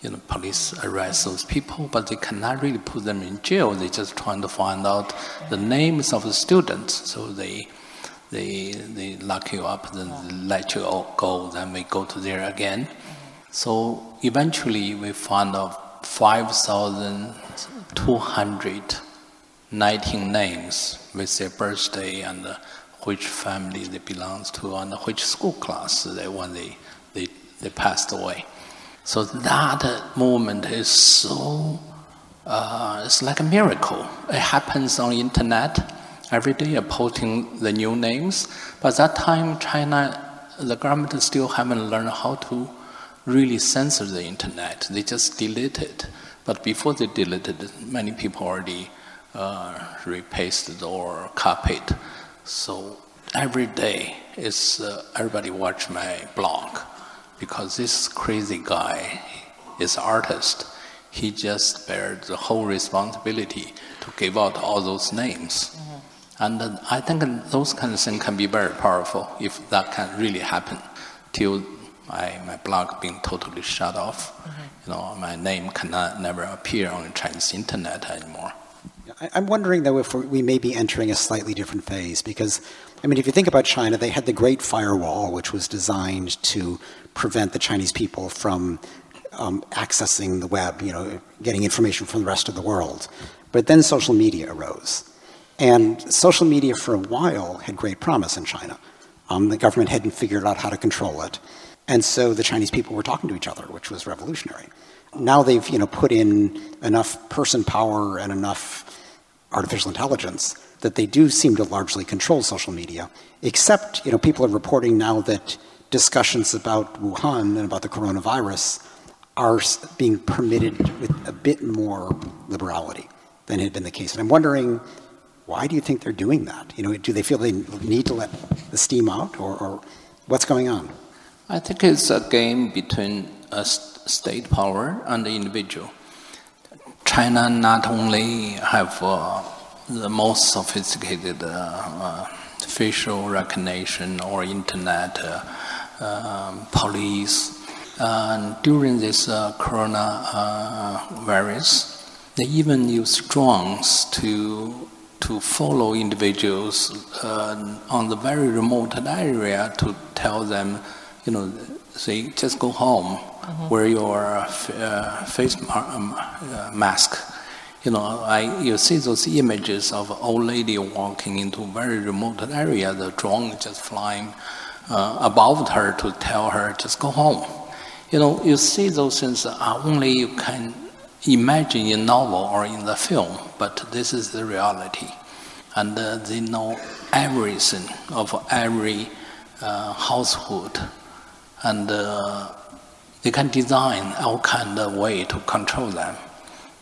you know, police arrest those people, but they cannot really put them in jail. They just trying to find out the names of the students. So they, they, they lock you up, then let you go, then we go to there again. So eventually we found out 5,219 names with their birthday and which family they belong to and which school class they when they, they, they passed away. So that moment is so, uh, it's like a miracle. It happens on internet. Every day you're posting the new names. But that time, China, the government still haven't learned how to really censor the internet. They just delete it. But before they deleted it, many people already uh, repasted or copied. So every day, is uh, everybody watch my blog because this crazy guy is artist. He just bears the whole responsibility to give out all those names. And uh, I think those kind of things can be very powerful if that can really happen. Till my, my blog being totally shut off, mm-hmm. you know, my name cannot never appear on the Chinese internet anymore. I'm wondering though if we may be entering a slightly different phase because, I mean, if you think about China, they had the Great Firewall, which was designed to prevent the Chinese people from um, accessing the web, you know, getting information from the rest of the world. But then social media arose. And social media for a while had great promise in China. Um, the government hadn't figured out how to control it. And so the Chinese people were talking to each other, which was revolutionary. Now they've you know, put in enough person power and enough artificial intelligence that they do seem to largely control social media, except you know, people are reporting now that discussions about Wuhan and about the coronavirus are being permitted with a bit more liberality than had been the case. And I'm wondering, why do you think they're doing that? You know, do they feel they need to let the steam out, or, or what's going on? I think it's a game between a state power and the individual. China not only have uh, the most sophisticated uh, uh, facial recognition or internet uh, um, police. During this uh, coronavirus, uh, they even use drones to to follow individuals on the very remote area to tell them, you know, say just go home, mm-hmm. wear your uh, face um, uh, mask. You know, I you see those images of old lady walking into very remote area, the drone just flying uh, above her to tell her just go home. You know, you see those things only you can imagine in novel or in the film, but this is the reality, and uh, they know everything of every uh, household, and uh, they can design all kind of way to control them.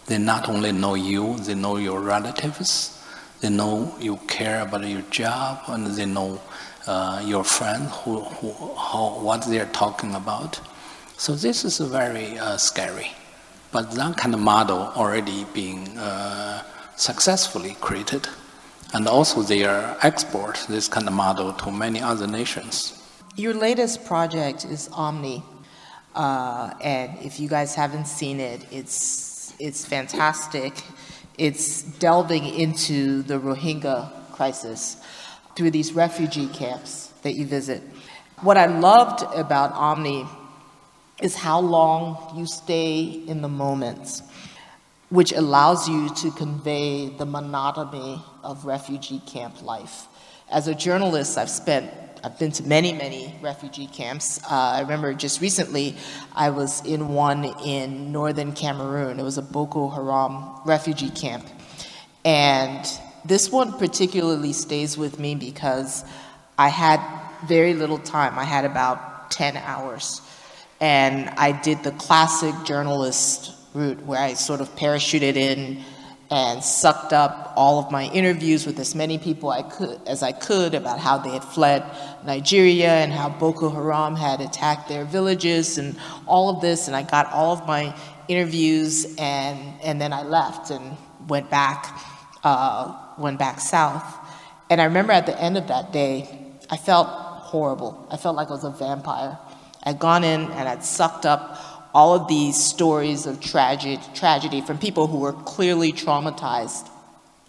They not only know you, they know your relatives, they know you care about your job, and they know uh, your friend, who, who, how, what they're talking about. So this is very uh, scary. But that kind of model already being uh, successfully created. And also they are export this kind of model to many other nations. Your latest project is Omni. Uh, and if you guys haven't seen it, it's, it's fantastic. It's delving into the Rohingya crisis through these refugee camps that you visit. What I loved about Omni is how long you stay in the moments, which allows you to convey the monotony of refugee camp life. As a journalist, I've spent I've been to many, many refugee camps. Uh, I remember just recently I was in one in northern Cameroon. It was a Boko Haram refugee camp. And this one particularly stays with me because I had very little time. I had about 10 hours. And I did the classic journalist route where I sort of parachuted in and sucked up all of my interviews with as many people I could, as I could about how they had fled Nigeria and how Boko Haram had attacked their villages and all of this. And I got all of my interviews and, and then I left and went back, uh, went back south. And I remember at the end of that day, I felt horrible. I felt like I was a vampire. I'd gone in and I'd sucked up all of these stories of tragedy from people who were clearly traumatized.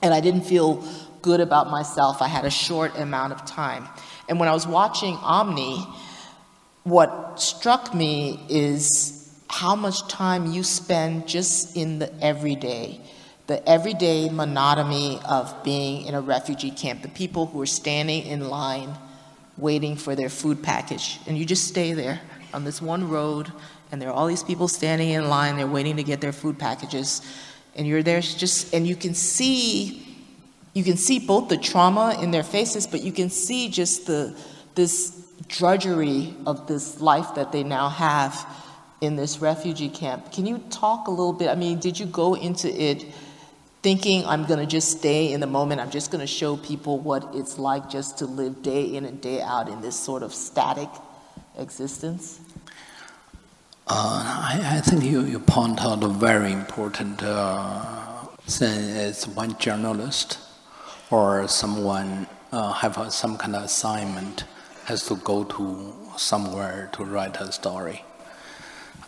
And I didn't feel good about myself. I had a short amount of time. And when I was watching Omni, what struck me is how much time you spend just in the everyday, the everyday monotony of being in a refugee camp, the people who are standing in line waiting for their food package. And you just stay there on this one road and there are all these people standing in line, they're waiting to get their food packages, and you're there just, and you can see, you can see both the trauma in their faces, but you can see just the, this drudgery of this life that they now have in this refugee camp. Can you talk a little bit? I mean, did you go into it thinking I'm going to just stay in the moment? I'm just going to show people what it's like just to live day in and day out in this sort of static existence? Uh, I, I, think you, you point out a very important uh, thing is one journalist or someone uh, have some kind of assignment has to go to somewhere to write a story.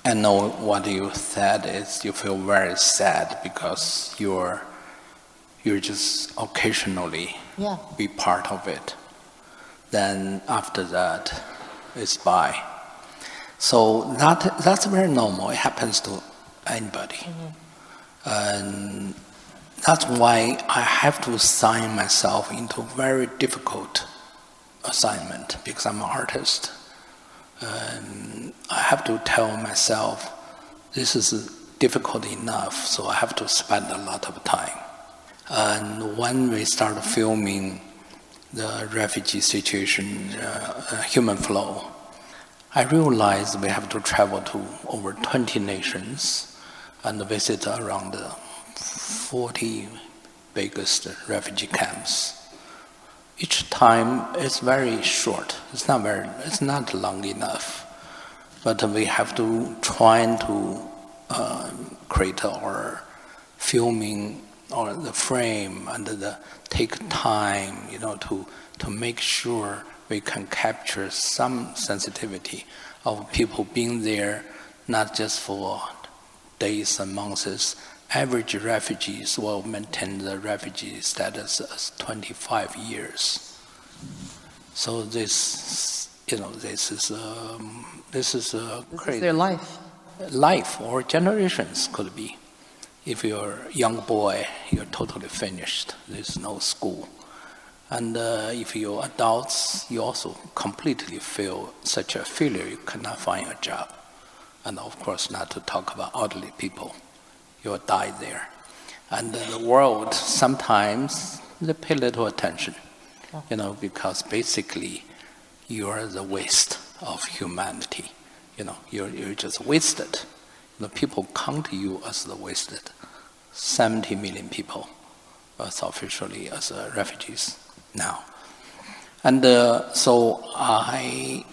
I know what you said is you feel very sad because you're you're just occasionally yeah. be part of it. Then after that, it's by. So that, that's very normal. It happens to anybody. Mm-hmm. And that's why I have to sign myself into very difficult assignment because I'm an artist. And I have to tell myself this is difficult enough, so I have to spend a lot of time. And when we start filming the refugee situation, uh, human flow, I realized we have to travel to over 20 nations and visit around 40 biggest refugee camps. Each time is very short. It's not very. It's not long enough, but we have to try to uh, create our filming or the frame and the take time, you know, to to make sure we can capture some sensitivity of people being there, not just for days and months. Average refugees will maintain the refugee status as 25 years. So this, you know, this is um, this is a this crazy. Is their life. Life or generations could be. If you're a young boy, you're totally finished. There's no school and uh, if you're adults, you also completely feel such a failure, you cannot find a job. And of course, not to talk about elderly people, you'll die there. And the world sometimes they pay little attention, you know, because basically you are the waste of humanity. You know, you're, you're just wasted. You know, people count you as the wasted. 70 million people as officially as uh, refugees now. And uh, so I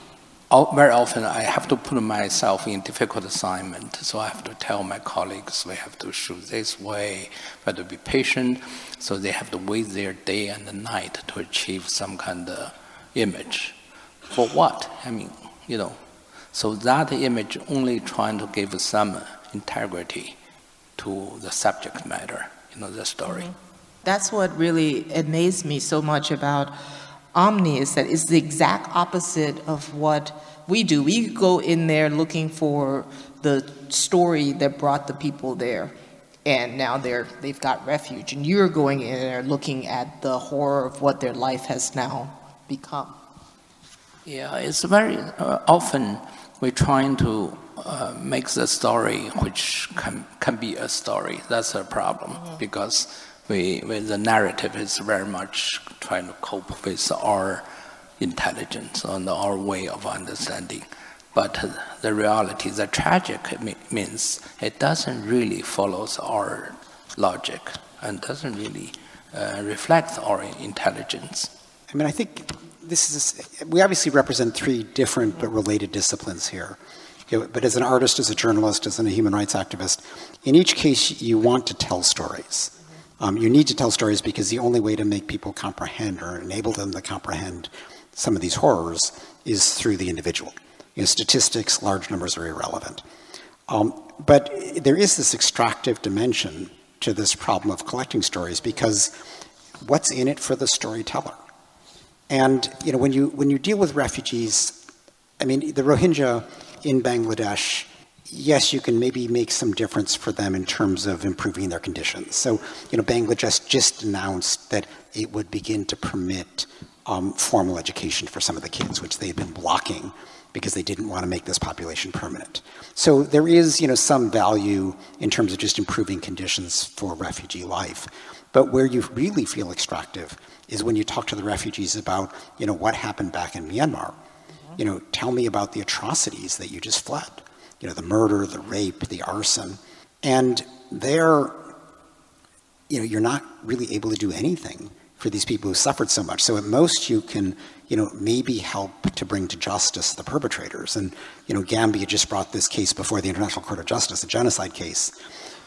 very often I have to put myself in difficult assignment. So I have to tell my colleagues we have to shoot this way, we have to be patient. So they have to wait their day and the night to achieve some kind of image. For what? I mean, you know. So that image only trying to give some integrity to the subject matter, you know, the story. Mm-hmm. That's what really amazed me so much about Omni is that it's the exact opposite of what we do. We go in there looking for the story that brought the people there, and now they're they've got refuge. And you're going in there looking at the horror of what their life has now become. Yeah, it's very uh, often we're trying to uh, make the story which can can be a story. That's a problem mm-hmm. because we, the narrative is very much trying to cope with our intelligence and our way of understanding. But the reality, the tragic means it doesn't really follow our logic and doesn't really uh, reflect our intelligence. I mean, I think this is, we obviously represent three different but related disciplines here. but as an artist, as a journalist, as a human rights activist, in each case, you want to tell stories. Um, you need to tell stories because the only way to make people comprehend or enable them to comprehend some of these horrors is through the individual. You know, statistics, large numbers are irrelevant. Um, but there is this extractive dimension to this problem of collecting stories because what's in it for the storyteller? And you know, when you when you deal with refugees, I mean, the Rohingya in Bangladesh yes, you can maybe make some difference for them in terms of improving their conditions. So, you know, Bangladesh just announced that it would begin to permit um, formal education for some of the kids, which they had been blocking because they didn't want to make this population permanent. So there is, you know, some value in terms of just improving conditions for refugee life. But where you really feel extractive is when you talk to the refugees about, you know, what happened back in Myanmar. You know, tell me about the atrocities that you just fled you know, the murder, the rape, the arson. And there, you know, you're not really able to do anything for these people who suffered so much. So at most you can, you know, maybe help to bring to justice the perpetrators. And, you know, Gambia just brought this case before the International Court of Justice, a genocide case,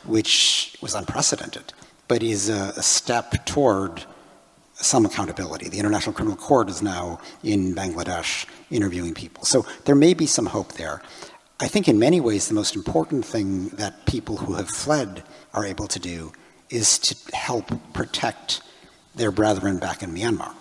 which was unprecedented, but is a, a step toward some accountability. The International Criminal Court is now in Bangladesh interviewing people. So there may be some hope there. I think in many ways the most important thing that people who have fled are able to do is to help protect their brethren back in Myanmar.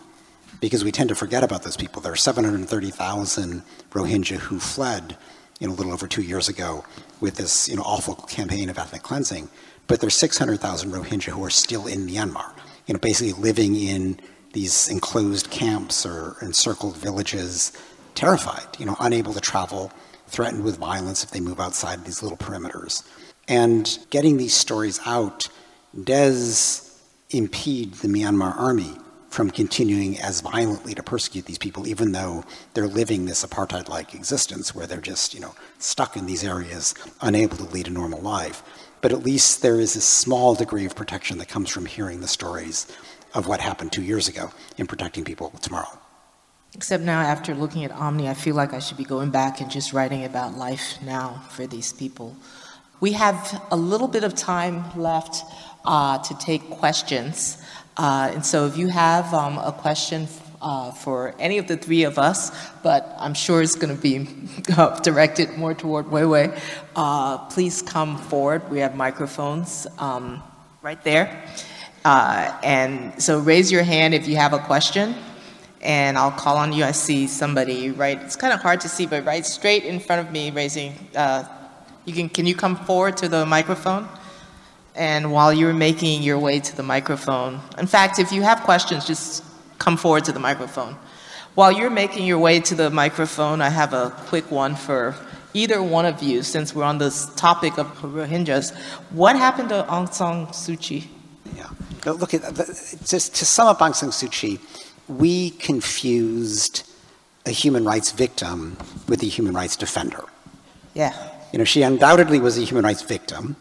Because we tend to forget about those people. There are 730,000 Rohingya who fled you know, a little over two years ago with this you know, awful campaign of ethnic cleansing. But there's 600,000 Rohingya who are still in Myanmar, you know, basically living in these enclosed camps or encircled villages, terrified, you know, unable to travel, threatened with violence if they move outside these little perimeters. And getting these stories out does impede the Myanmar army from continuing as violently to persecute these people, even though they're living this apartheid like existence where they're just, you know, stuck in these areas, unable to lead a normal life. But at least there is a small degree of protection that comes from hearing the stories of what happened two years ago in protecting people tomorrow. Except now, after looking at Omni, I feel like I should be going back and just writing about life now for these people. We have a little bit of time left uh, to take questions. Uh, and so if you have um, a question uh, for any of the three of us, but I'm sure it's going to be [laughs] directed more toward Weiwei, uh, please come forward. We have microphones um, right there. Uh, and so raise your hand if you have a question and I'll call on you. I see somebody right. It's kind of hard to see, but right straight in front of me, raising. Uh, you can can you come forward to the microphone? And while you're making your way to the microphone, in fact, if you have questions, just come forward to the microphone. While you're making your way to the microphone, I have a quick one for either one of you, since we're on this topic of Rohingyas. What happened to Aung San Suu Kyi? Yeah. Look, at, just to sum up Aung San Suu Kyi, we confused a human rights victim with a human rights defender. Yeah. You know, she undoubtedly was a human rights victim.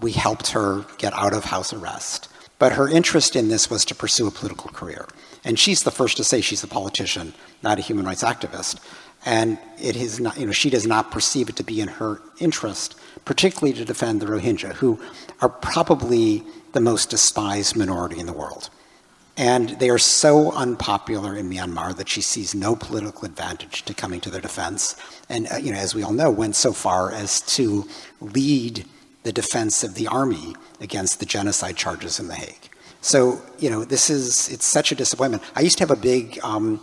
We helped her get out of house arrest. But her interest in this was to pursue a political career. And she's the first to say she's a politician, not a human rights activist. And it is not, you know, she does not perceive it to be in her interest, particularly to defend the Rohingya, who are probably the most despised minority in the world. And they are so unpopular in Myanmar that she sees no political advantage to coming to their defense. And, uh, you know, as we all know, went so far as to lead the defense of the army against the genocide charges in The Hague. So, you know, this is, it's such a disappointment. I used to have a big um,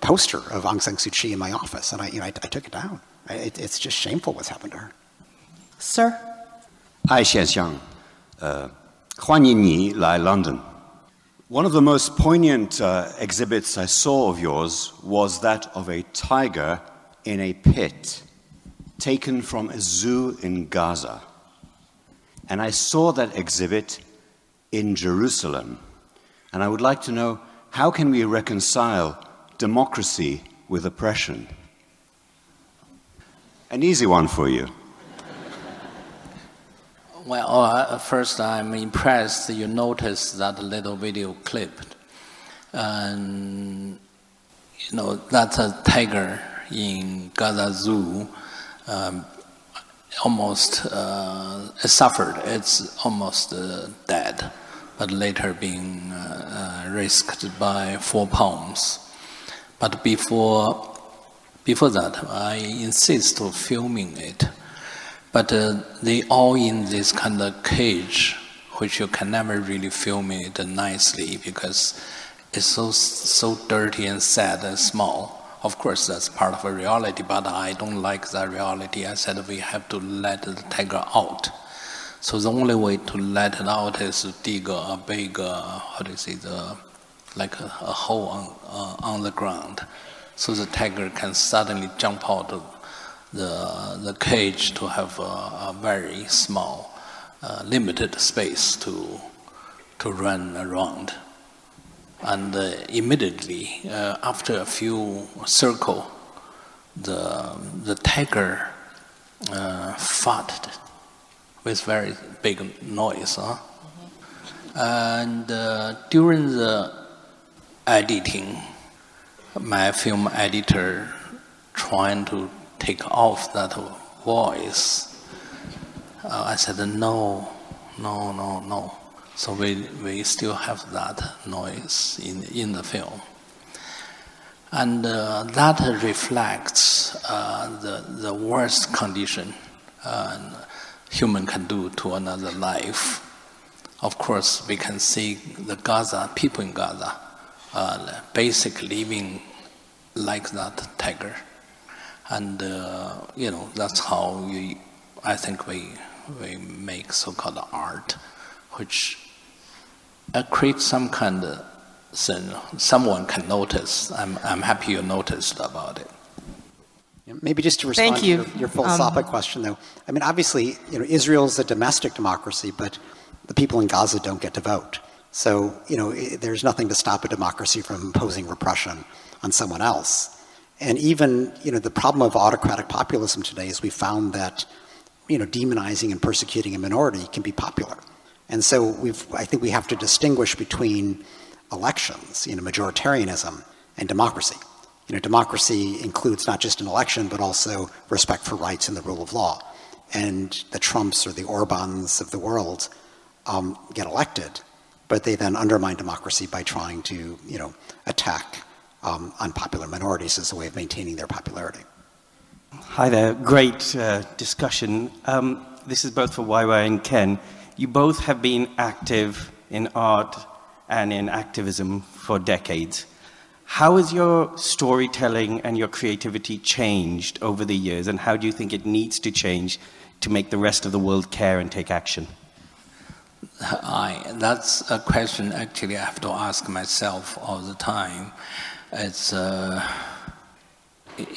poster of Aung San Suu Kyi in my office, and I, you know, I, I took it down. It, it's just shameful what's happened to her. Sir? 艾先生，呃，欢迎你来 London。 One of the most poignant uh, exhibits I saw of yours was that of a tiger in a pit taken from a zoo in Gaza. And I saw that exhibit in Jerusalem. And I would like to know how can we reconcile democracy with oppression? An easy one for you. Well, uh, first, I'm impressed you noticed that little video clip. And, you know, that's a tiger in Gaza Zoo. Um, almost uh, suffered. It's almost uh, dead, but later being uh, uh risked by Four Paws. But before, before that, I insist on filming it but uh, they all in this kind of cage, which you can never really film it nicely because it's so so dirty and sad and small. Of course, that's part of a reality, but I don't like that reality. I said we have to let the tiger out. So the only way to let it out is to dig a big, uh, how do you say, the, like a, a hole on, uh, on the ground, so the tiger can suddenly jump out of the, the cage to have a, a very small, uh, limited space to, to run around. And uh, immediately, uh, after a few circle, the, the tiger uh, fought with very big noise. Huh? And uh, during the editing, my film editor trying to take off that voice. Uh, I said, no, no, no, no. So we, we still have that noise in, in the film. And uh, that reflects uh, the, the worst condition uh, human can do to another life. Of course, we can see the Gaza, people in Gaza, uh, basically living like that tiger and uh, you know that's how we, I think we we make so-called art, which uh, creates some kind of thing someone can notice. I'm I'm happy you noticed about it. Maybe just to respond Thank you. to your, your philosophical um, question, though. I mean, obviously, you know, Israel is a domestic democracy, but the people in Gaza don't get to vote. So, you know, there's nothing to stop a democracy from imposing repression on someone else. And even, you know, the problem of autocratic populism today is we found that, you know, demonizing and persecuting a minority can be popular. And so we've, I think we have to distinguish between elections, you know, majoritarianism and democracy. You know, democracy includes not just an election, but also respect for rights and the rule of law. And the Trumps or the Orbans of the world um, get elected, but they then undermine democracy by trying to, you know, attack um, unpopular minorities as a way of maintaining their popularity. Hi there, great uh, discussion. Um, this is both for Weiwei and Ken. You both have been active in art and in activism for decades. How has your storytelling and your creativity changed over the years, and how do you think it needs to change to make the rest of the world care and take action? I, that's a question actually I have to ask myself all the time. It's uh,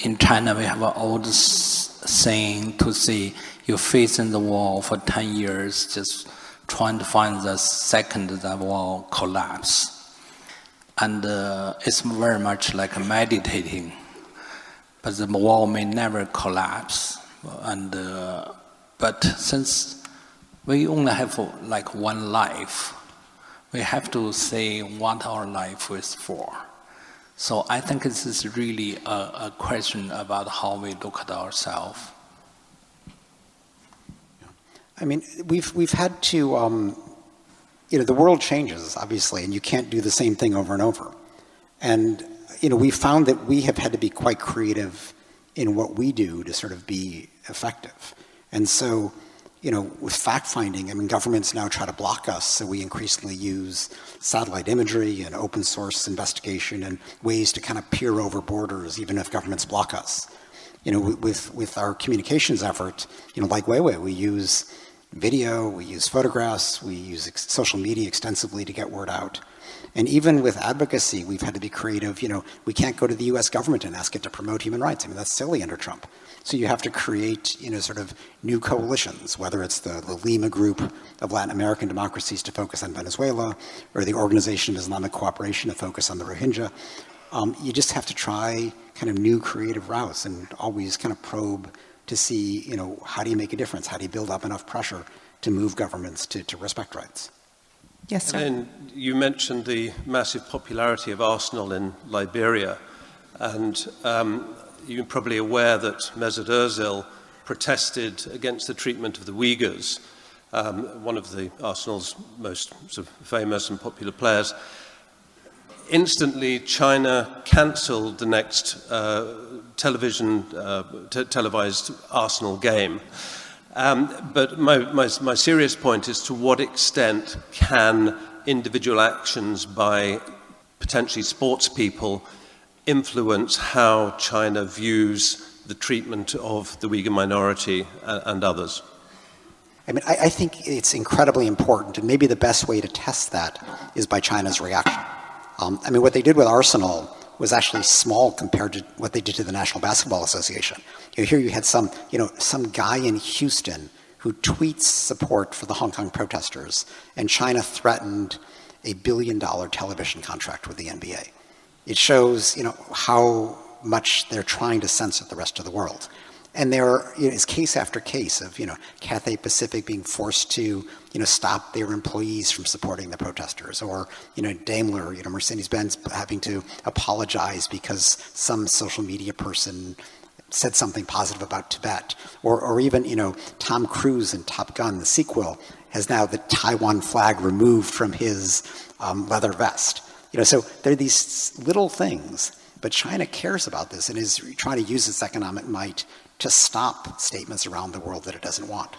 in China we have an old saying to say you face in the wall for ten years, just trying to find the second that wall collapse, and uh, it's very much like meditating, but the wall may never collapse, and uh, but since we only have like one life we have to say what our life is for. So I think this is really a, a question about how we look at ourselves. I mean, we've we've had to, um, you know, the world changes obviously, and you can't do the same thing over and over. And you know, we found that we have had to be quite creative in what we do to sort of be effective. And so, you know, with fact finding, I mean, governments now try to block us, so we increasingly use satellite imagery and open source investigation and ways to kind of peer over borders, even if governments block us. You know, with, with our communications effort, you know, like Weiwei, we use video, we use photographs, we use social media extensively to get word out. And even with advocacy, we've had to be creative. You know, we can't go to the US government and ask it to promote human rights. I mean, that's silly under Trump. So you have to create, you know, sort of new coalitions, whether it's the, the Lima group of Latin American democracies to focus on Venezuela, or the Organization of Islamic Cooperation to focus on the Rohingya. Um, you just have to try kind of new creative routes and always kind of probe to see, you know, how do you make a difference? How do you build up enough pressure to move governments to, to respect rights? Yes, sir. And you mentioned the massive popularity of Arsenal in Liberia. And um, you're probably aware that Mesut Ozil protested against the treatment of the Uyghurs, um, one of the Arsenal's most sort of famous and popular players. Instantly, China cancelled the next uh, television, uh, televised Arsenal game. Um, but my, my, my serious point is to what extent can individual actions by potentially sports people influence how China views the treatment of the Uyghur minority and, others? I mean, I, I, think it's incredibly important, and maybe the best way to test that is by China's reaction. Um, I mean, what they did with Arsenal was actually small compared to what they did to the National Basketball Association. You know, here you had some, you know, some guy in Houston who tweets support for the Hong Kong protesters, and China threatened a billion dollar television contract with the NBA. It shows, you know, how much they're trying to censor the rest of the world. And there is case after case of, you know, Cathay Pacific being forced to, you know, stop their employees from supporting the protesters, or, you know, Daimler, you know, Mercedes-Benz having to apologize because some social media person said something positive about Tibet, or, or even, you know, Tom Cruise in Top Gun, the sequel, has now the Taiwan flag removed from his um, leather vest. You know, so there are these little things, but China cares about this and is trying to use its economic might to stop statements around the world that it doesn't want.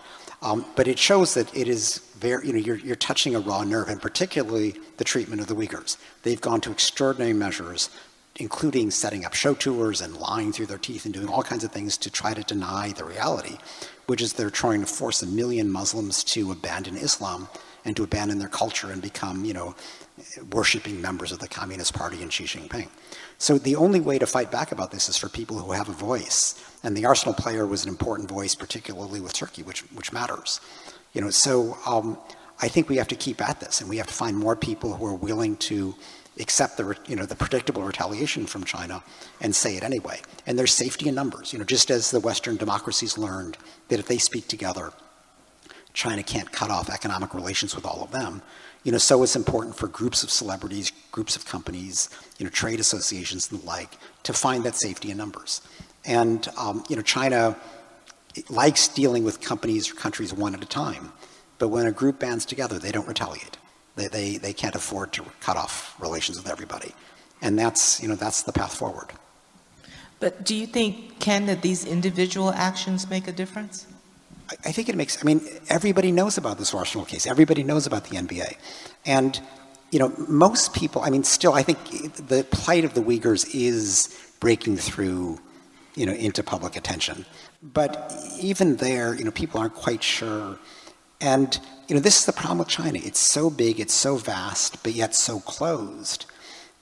Um, but it shows that it is very, you know, you're, you're touching a raw nerve, and particularly the treatment of the Uyghurs. They've gone to extraordinary measures, including setting up show tours and lying through their teeth and doing all kinds of things to try to deny the reality, which is they're trying to force a million Muslims to abandon Islam and to abandon their culture and become, you know, worshiping members of the Communist Party and Xi Jinping. So the only way to fight back about this is for people who have a voice. And the Arsenal player was an important voice, particularly with Turkey, which, which matters. You know, so um, I think we have to keep at this, and we have to find more people who are willing to accept the, you know, the predictable retaliation from China and say it anyway. And there's safety in numbers. You know, just as the Western democracies learned that if they speak together, China can't cut off economic relations with all of them. You know, so it's important for groups of celebrities, groups of companies, you know, trade associations and the like, to find that safety in numbers. And um, you know, China likes dealing with companies or countries one at a time, but when a group bands together, they don't retaliate. They, they, they can't afford to cut off relations with everybody. And that's, you know, that's the path forward. But do you think, Ken, that these individual actions make a difference? I think it makes, I mean, everybody knows about this Arsenal case. Everybody knows about the NBA. And, you know, most people, I mean, still, I think the plight of the Uyghurs is breaking through, you know, into public attention. But even there, you know, people aren't quite sure. And, you know, this is the problem with China. It's so big, it's so vast, but yet so closed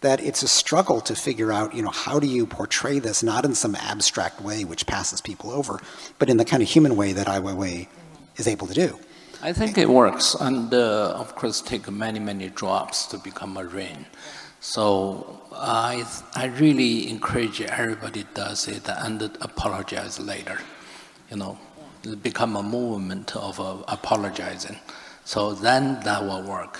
that it's a struggle to figure out, you know, how do you portray this not in some abstract way which passes people over, but in the kind of human way that Ai Weiwei is able to do. I think it works, and uh, of course, take many many drops to become a rain. So I I really encourage everybody does it and apologize later. You know, become a movement of uh, apologizing. So then that will work.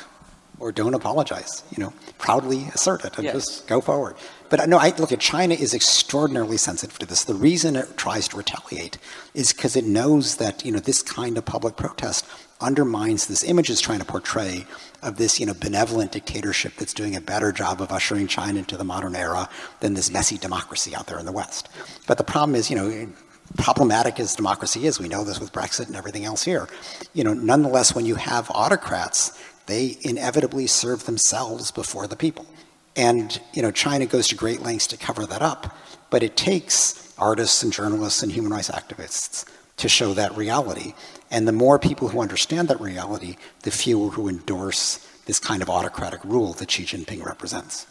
Or don't apologize. You know, proudly assert it and Yes. just go forward. But uh, no, I look at China is extraordinarily sensitive to this. The reason it tries to retaliate is because it knows that you know this kind of public protest undermines this image it's trying to portray of this you know benevolent dictatorship that's doing a better job of ushering China into the modern era than this messy democracy out there in the West. But the problem is, you know, problematic as democracy is, we know this with Brexit and everything else here. You know, nonetheless, when you have autocrats, they inevitably serve themselves before the people. And you know, China goes to great lengths to cover that up, but it takes artists and journalists and human rights activists to show that reality. And the more people who understand that reality, the fewer who endorse this kind of autocratic rule that Xi Jinping represents.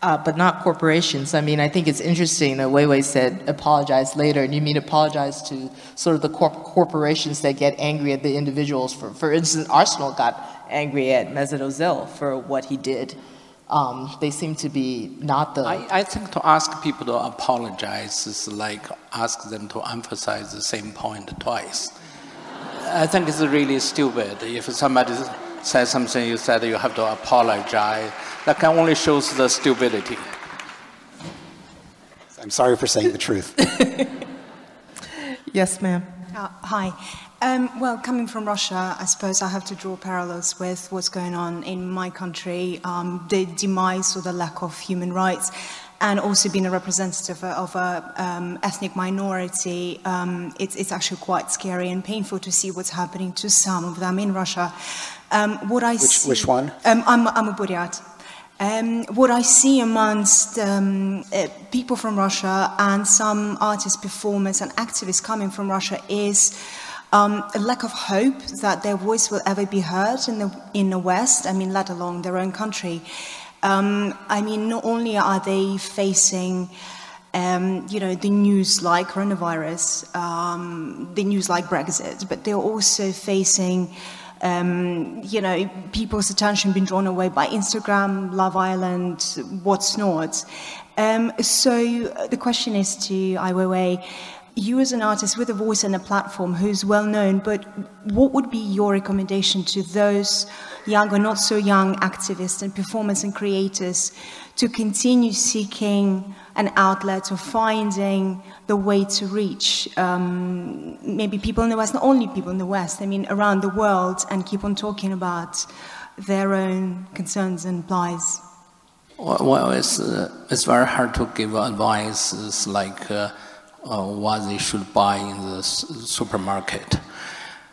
Uh, but not corporations. I mean, I think it's interesting that Weiwei said apologize later, and you mean apologize to sort of the corp- corporations that get angry at the individuals. For, for instance, Arsenal got angry at Mesut Ozil for what he did. Um, they seem to be not the. I, I think to ask people to apologize is like ask them to emphasize the same point twice. I think it's really stupid. If somebody says something, you said you have to apologize. That can only shows the stupidity. I'm sorry for saying the truth. [laughs] yes, ma'am. Uh, hi. Um, well, coming from Russia, I suppose I have to draw parallels with what's going on in my country, um, the demise or the lack of human rights, and also being a representative of an um, ethnic minority. Um, it's, it's, actually quite scary and painful to see what's happening to some of them in Russia. Um, what I which, see, which one? Um, I'm, I'm a Buryat. Um, what I see amongst um, uh, people from Russia and some artists, performers, and activists coming from Russia is um, a lack of hope that their voice will ever be heard in the in the West. I mean, let alone their own country. Um, I mean, not only are they facing um, you know, the news like coronavirus, um, the news like Brexit, but they're also facing um, you know, people's attention being drawn away by Instagram, Love Island, what's not. Um, so the question is to Weiwei, you as an artist with a voice and a platform who's well known, but what would be your recommendation to those young or not so young activists and performers and creators to continue seeking an outlet or finding the way to reach um, maybe people in the West, not only people in the West, I mean around the world, and keep on talking about their own concerns and plies? Well, it's, uh, it's very hard to give advice. It's like uh, uh, what they should buy in the supermarket.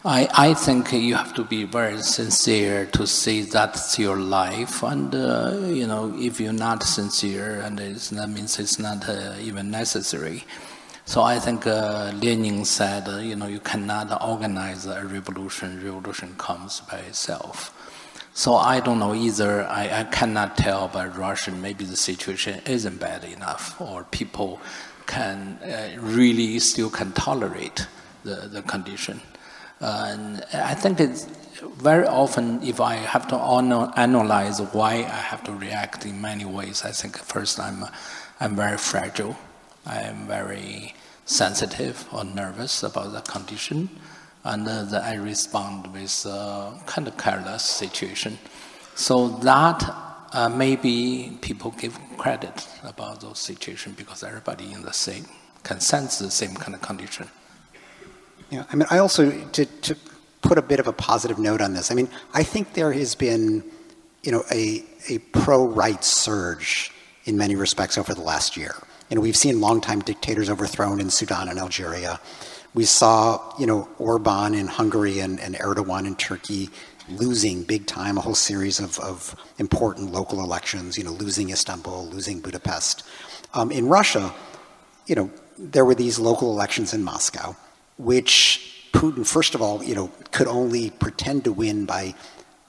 I, I think you have to be very sincere to say that's your life, and uh, you know if you're not sincere, and that means it's not uh, even necessary. So I think uh, Lenin said, uh, you know, you cannot organize a revolution. Revolution comes by itself. So I don't know either. I, I cannot tell by Russia. Maybe the situation isn't bad enough, or people can uh, really still can tolerate the, the condition. Uh, and I think it's very often, if I have to analyze why I have to react in many ways, I think first I'm, I'm very fragile. I am very sensitive or nervous about the condition, and uh, I respond with uh, kind of careless situation. So that uh, maybe people give credit about those situations because everybody in the same can sense the same kind of condition. Yeah, I mean, I also to to put a bit of a positive note on this. I mean, I think there has been, you know, a a pro-rights surge in many respects over the last year. You know, we've seen longtime dictators overthrown in Sudan and Algeria. We saw, you know, Orban in Hungary and, and Erdogan in Turkey losing big time a whole series of, of important local elections, you know, losing Istanbul, losing Budapest. Um, in Russia, you know, there were these local elections in Moscow, which Putin, first of all, you know, could only pretend to win by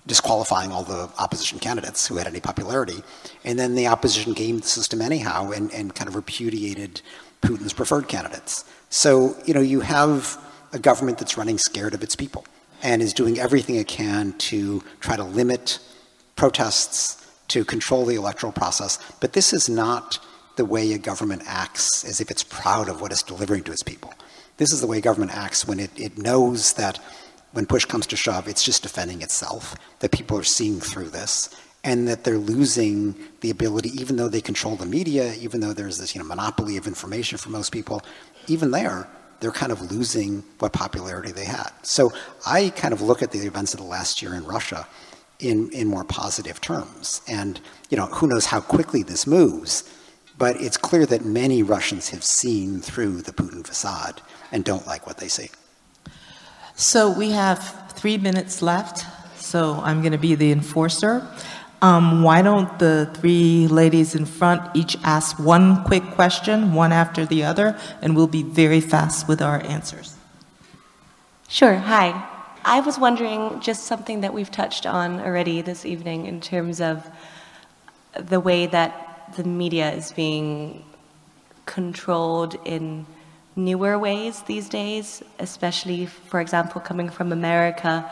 disqualifying all the opposition candidates who had any popularity. And then the opposition gamed the system anyhow and, and kind of repudiated Putin's preferred candidates. So, you know, you have a government that's running scared of its people and is doing everything it can to try to limit protests, to control the electoral process. But this is not the way a government acts as if it's proud of what it's delivering to its people. This is the way government acts when it, it knows that when push comes to shove, it's just defending itself, that people are seeing through this, and that they're losing the ability, even though they control the media, even though there's this you know, monopoly of information for most people, even there, they're kind of losing what popularity they had. So I kind of look at the events of the last year in Russia in, in more positive terms. And, you know, who knows how quickly this moves, but it's clear that many Russians have seen through the Putin facade and don't like what they see. So we have three minutes left, so I'm going to be the enforcer. Um, why don't the three ladies in front each ask one quick question, one after the other, and we'll be very fast with our answers. Sure. Hi. I was wondering just something that we've touched on already this evening in terms of the way that the media is being controlled in newer ways these days, especially, for example, coming from America,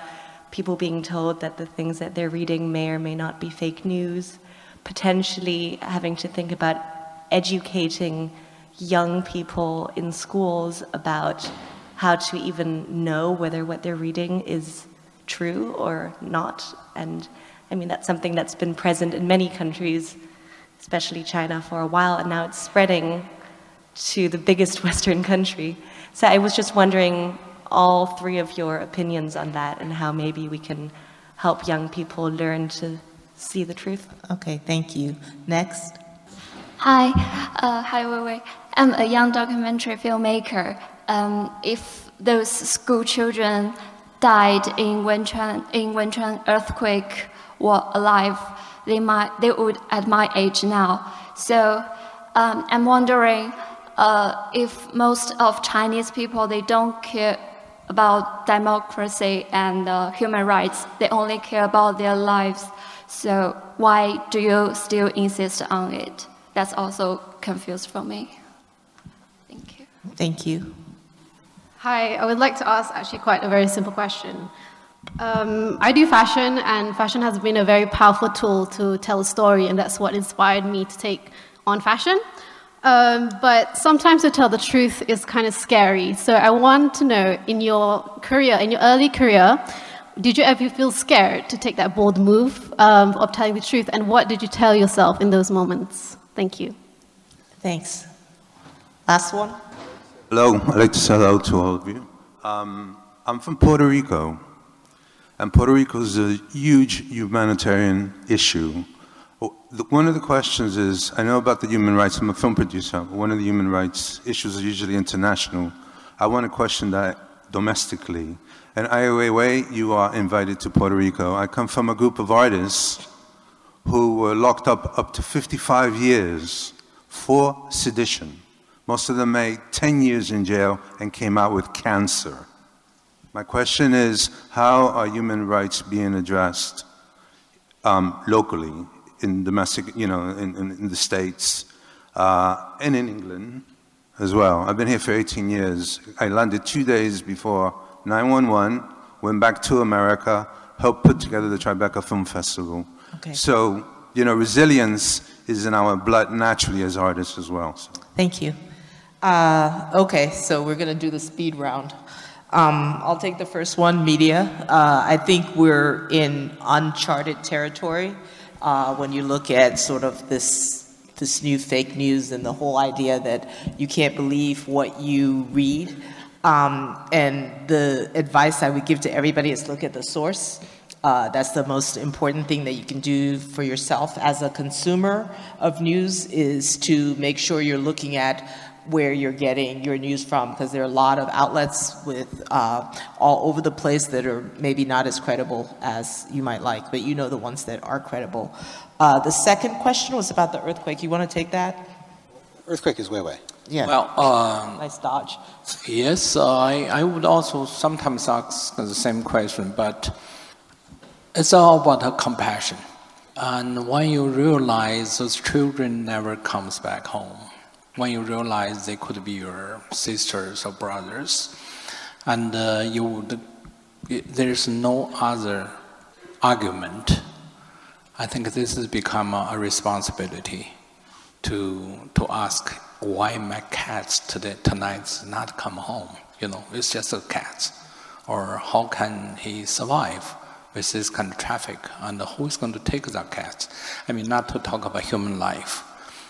people being told that the things that they're reading may or may not be fake news, potentially having to think about educating young people in schools about how to even know whether what they're reading is true or not. And I mean, that's something that's been present in many countries, especially China, for a while, and now it's spreading to the biggest [laughs] Western country. So I was just wondering all three of your opinions on that and how maybe we can help young people learn to see the truth. Okay, thank you. Next. Hi, uh, hi Wei Wei. I'm a young documentary filmmaker. Um, if those school children died in Wenchuan in Wenchuan earthquake were alive, they might they would at my age now. So um, I'm wondering uh, if most of Chinese people they don't care about democracy and uh, human rights, they only care about their lives. So why do you still insist on it? That's also confused for me. Thank you. Thank you. Hi, I would like to ask actually quite a very simple question. Um, I do fashion, and fashion has been a very powerful tool to tell a story, and that's what inspired me to take on fashion. Um, but sometimes to tell the truth is kind of scary. So I want to know in your career, in your early career, did you ever feel scared to take that bold move um, of telling the truth? And what did you tell yourself in those moments? Thank you. Thanks. Last one. Hello, I'd like to say hello to all of you. Um, I'm from Puerto Rico, and Puerto Rico is a huge humanitarian issue one of the questions is, I know about the human rights, I'm a film producer, one of the human rights issues are usually international. I want to question that domestically. And Ai Weiwei, you are invited to Puerto Rico. I come from a group of artists who were locked up up to 55 years for sedition. Most of them made 10 years in jail and came out with cancer. My question is, how are human rights being addressed um, locally in domestic, you know, in, in, in the States uh, and in England as well. I've been here for 18 years. I landed two days before 911, went back to America, helped put together the Tribeca Film Festival. Okay. So, you know, resilience is in our blood naturally as artists as well. So. Thank you. Uh, okay, so we're going to do the speed round. Um, I'll take the first one media. Uh, I think we're in uncharted territory uh, when you look at sort of this this new fake news and the whole idea that you can't believe what you read. Um, and the advice I would give to everybody is look at the source. Uh, that's the most important thing that you can do for yourself as a consumer of news is to make sure you're looking at where you're getting your news from because there are a lot of outlets with uh, all over the place that are maybe not as credible as you might like, but you know the ones that are credible. Uh, the second question was about the earthquake. You want to take that? Earthquake is Weiwei. Yeah. Well, um, nice dodge. Yes, I, I would also sometimes ask the same question, but it's all about compassion. And when you realize those children never comes back home, when you realize they could be your sisters or brothers, and uh, you would, there's no other argument. I think this has become a, responsibility to to ask why my cats today tonight not come home. You know, it's just a cat, or how can he survive with this kind of traffic, and who is going to take that cat? I mean, not to talk about human life.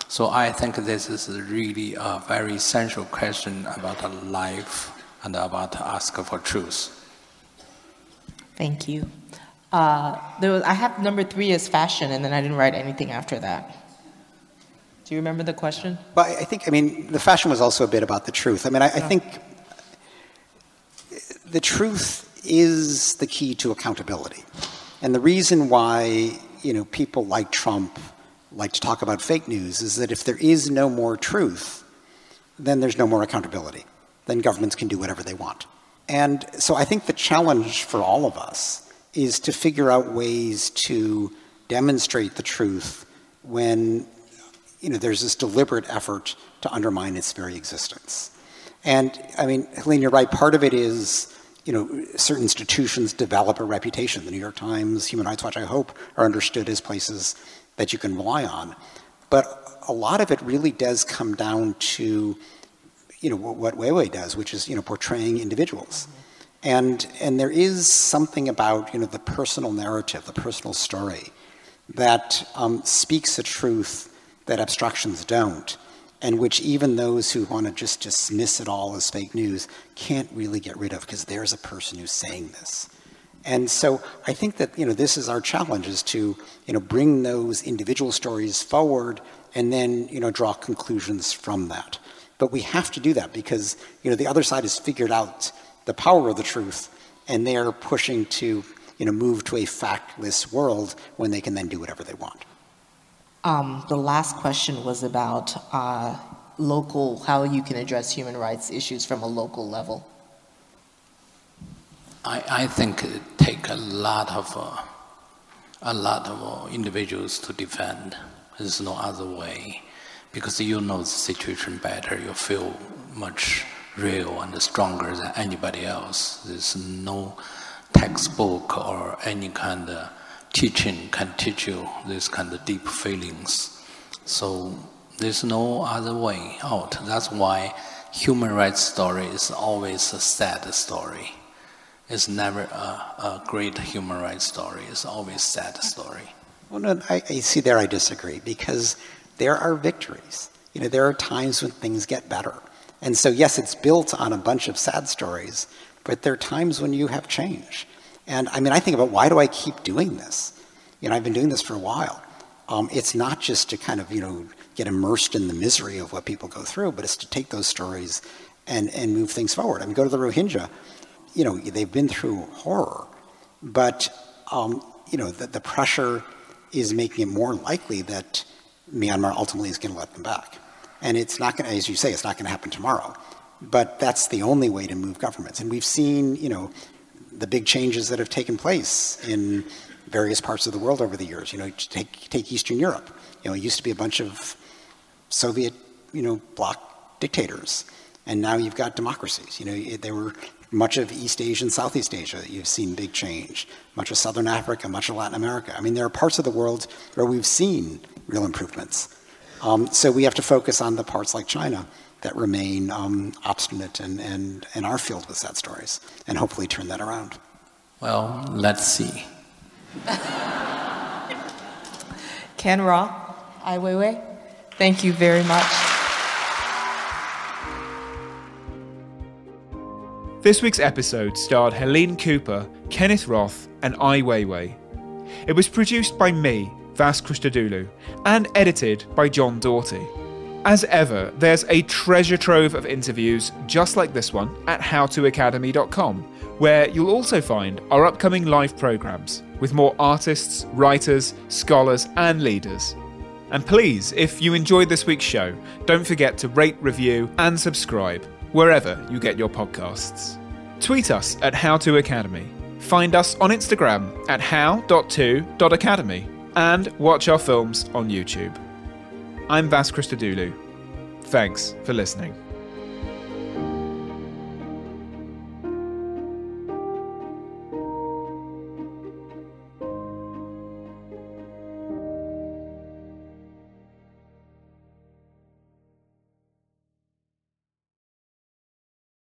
So I think this is really a very essential question about life and about ask for truth. Thank you. Uh, was, I have number three as fashion, and then I didn't write anything after that. Do you remember the question? Well, I think, I mean, the fashion was also a bit about the truth. I mean, I, I think the truth is the key to accountability. And the reason why, you know, people like Trump like to talk about fake news is that if there is no more truth, then there's no more accountability. Then governments can do whatever they want. And so I think the challenge for all of us is to figure out ways to demonstrate the truth when you know, there's this deliberate effort to undermine its very existence. And I mean, Helene, you're right. Part of it is, you know, certain institutions develop a reputation. The New York Times, Human Rights Watch, I hope, are understood as places that you can rely on. But a lot of it really does come down to, you know, what Weiwei does, which is, you know, portraying individuals. And, and there is something about, you know, the personal narrative, the personal story, that um, speaks a truth that abstractions don't, and which even those who want to just dismiss it all as fake news can't really get rid of because there's a person who's saying this. And so I think that you know this is our challenge is to you know bring those individual stories forward and then you know draw conclusions from that. But we have to do that because you know the other side has figured out the power of the truth and they're pushing to you know move to a factless world when they can then do whatever they want. Um, the last question was about uh, local, how you can address human rights issues from a local level. I, I think it take a lot of uh, a lot of uh, individuals to defend. There's no other way because you know the situation better. You feel much real and stronger than anybody else. There's no textbook or any kind of teaching can teach you this kind of deep feelings. So there's no other way out. That's why human rights story is always a sad story. It's never a, a great human rights story. It's always sad story. Well, no, I, I see there I disagree because there are victories. You know, there are times when things get better. And so, yes, it's built on a bunch of sad stories, but there are times when you have change. And I mean, I think about why do I keep doing this? You know, I've been doing this for a while. Um, it's not just to kind of, you know, get immersed in the misery of what people go through, but it's to take those stories and, and move things forward. I mean, go to the Rohingya. You know, they've been through horror, but, um, you know, the, the pressure is making it more likely that Myanmar ultimately is going to let them back. And it's not going to, as you say, it's not going to happen tomorrow. But that's the only way to move governments. And we've seen, you know, the big changes that have taken place in various parts of the world over the years. You know, take, take Eastern Europe. You know, it used to be a bunch of Soviet, you know, bloc dictators. And now you've got democracies. You know, they were much of East Asia and Southeast Asia that you've seen big change. Much of Southern Africa, much of Latin America. I mean, there are parts of the world where we've seen real improvements. Um, so we have to focus on the parts like China that remain um, obstinate and, and, and are filled with sad stories, and hopefully turn that around. Well, let's see. Ken Roth, Ai Weiwei, thank you very much. This week's episode starred Helene Cooper, Kenneth Roth, and Ai Weiwei. It was produced by me, Vas Christodoulou, and edited by John Doughty. As ever, there's a treasure trove of interviews just like this one at howtoacademy.com, where you'll also find our upcoming live programs with more artists, writers, scholars, and leaders. And please, if you enjoyed this week's show, don't forget to rate, review, and subscribe wherever you get your podcasts. Tweet us at HowToAcademy. Find us on Instagram at how.to.academy and watch our films on YouTube. I'm Vas Christodoulou. Thanks for listening.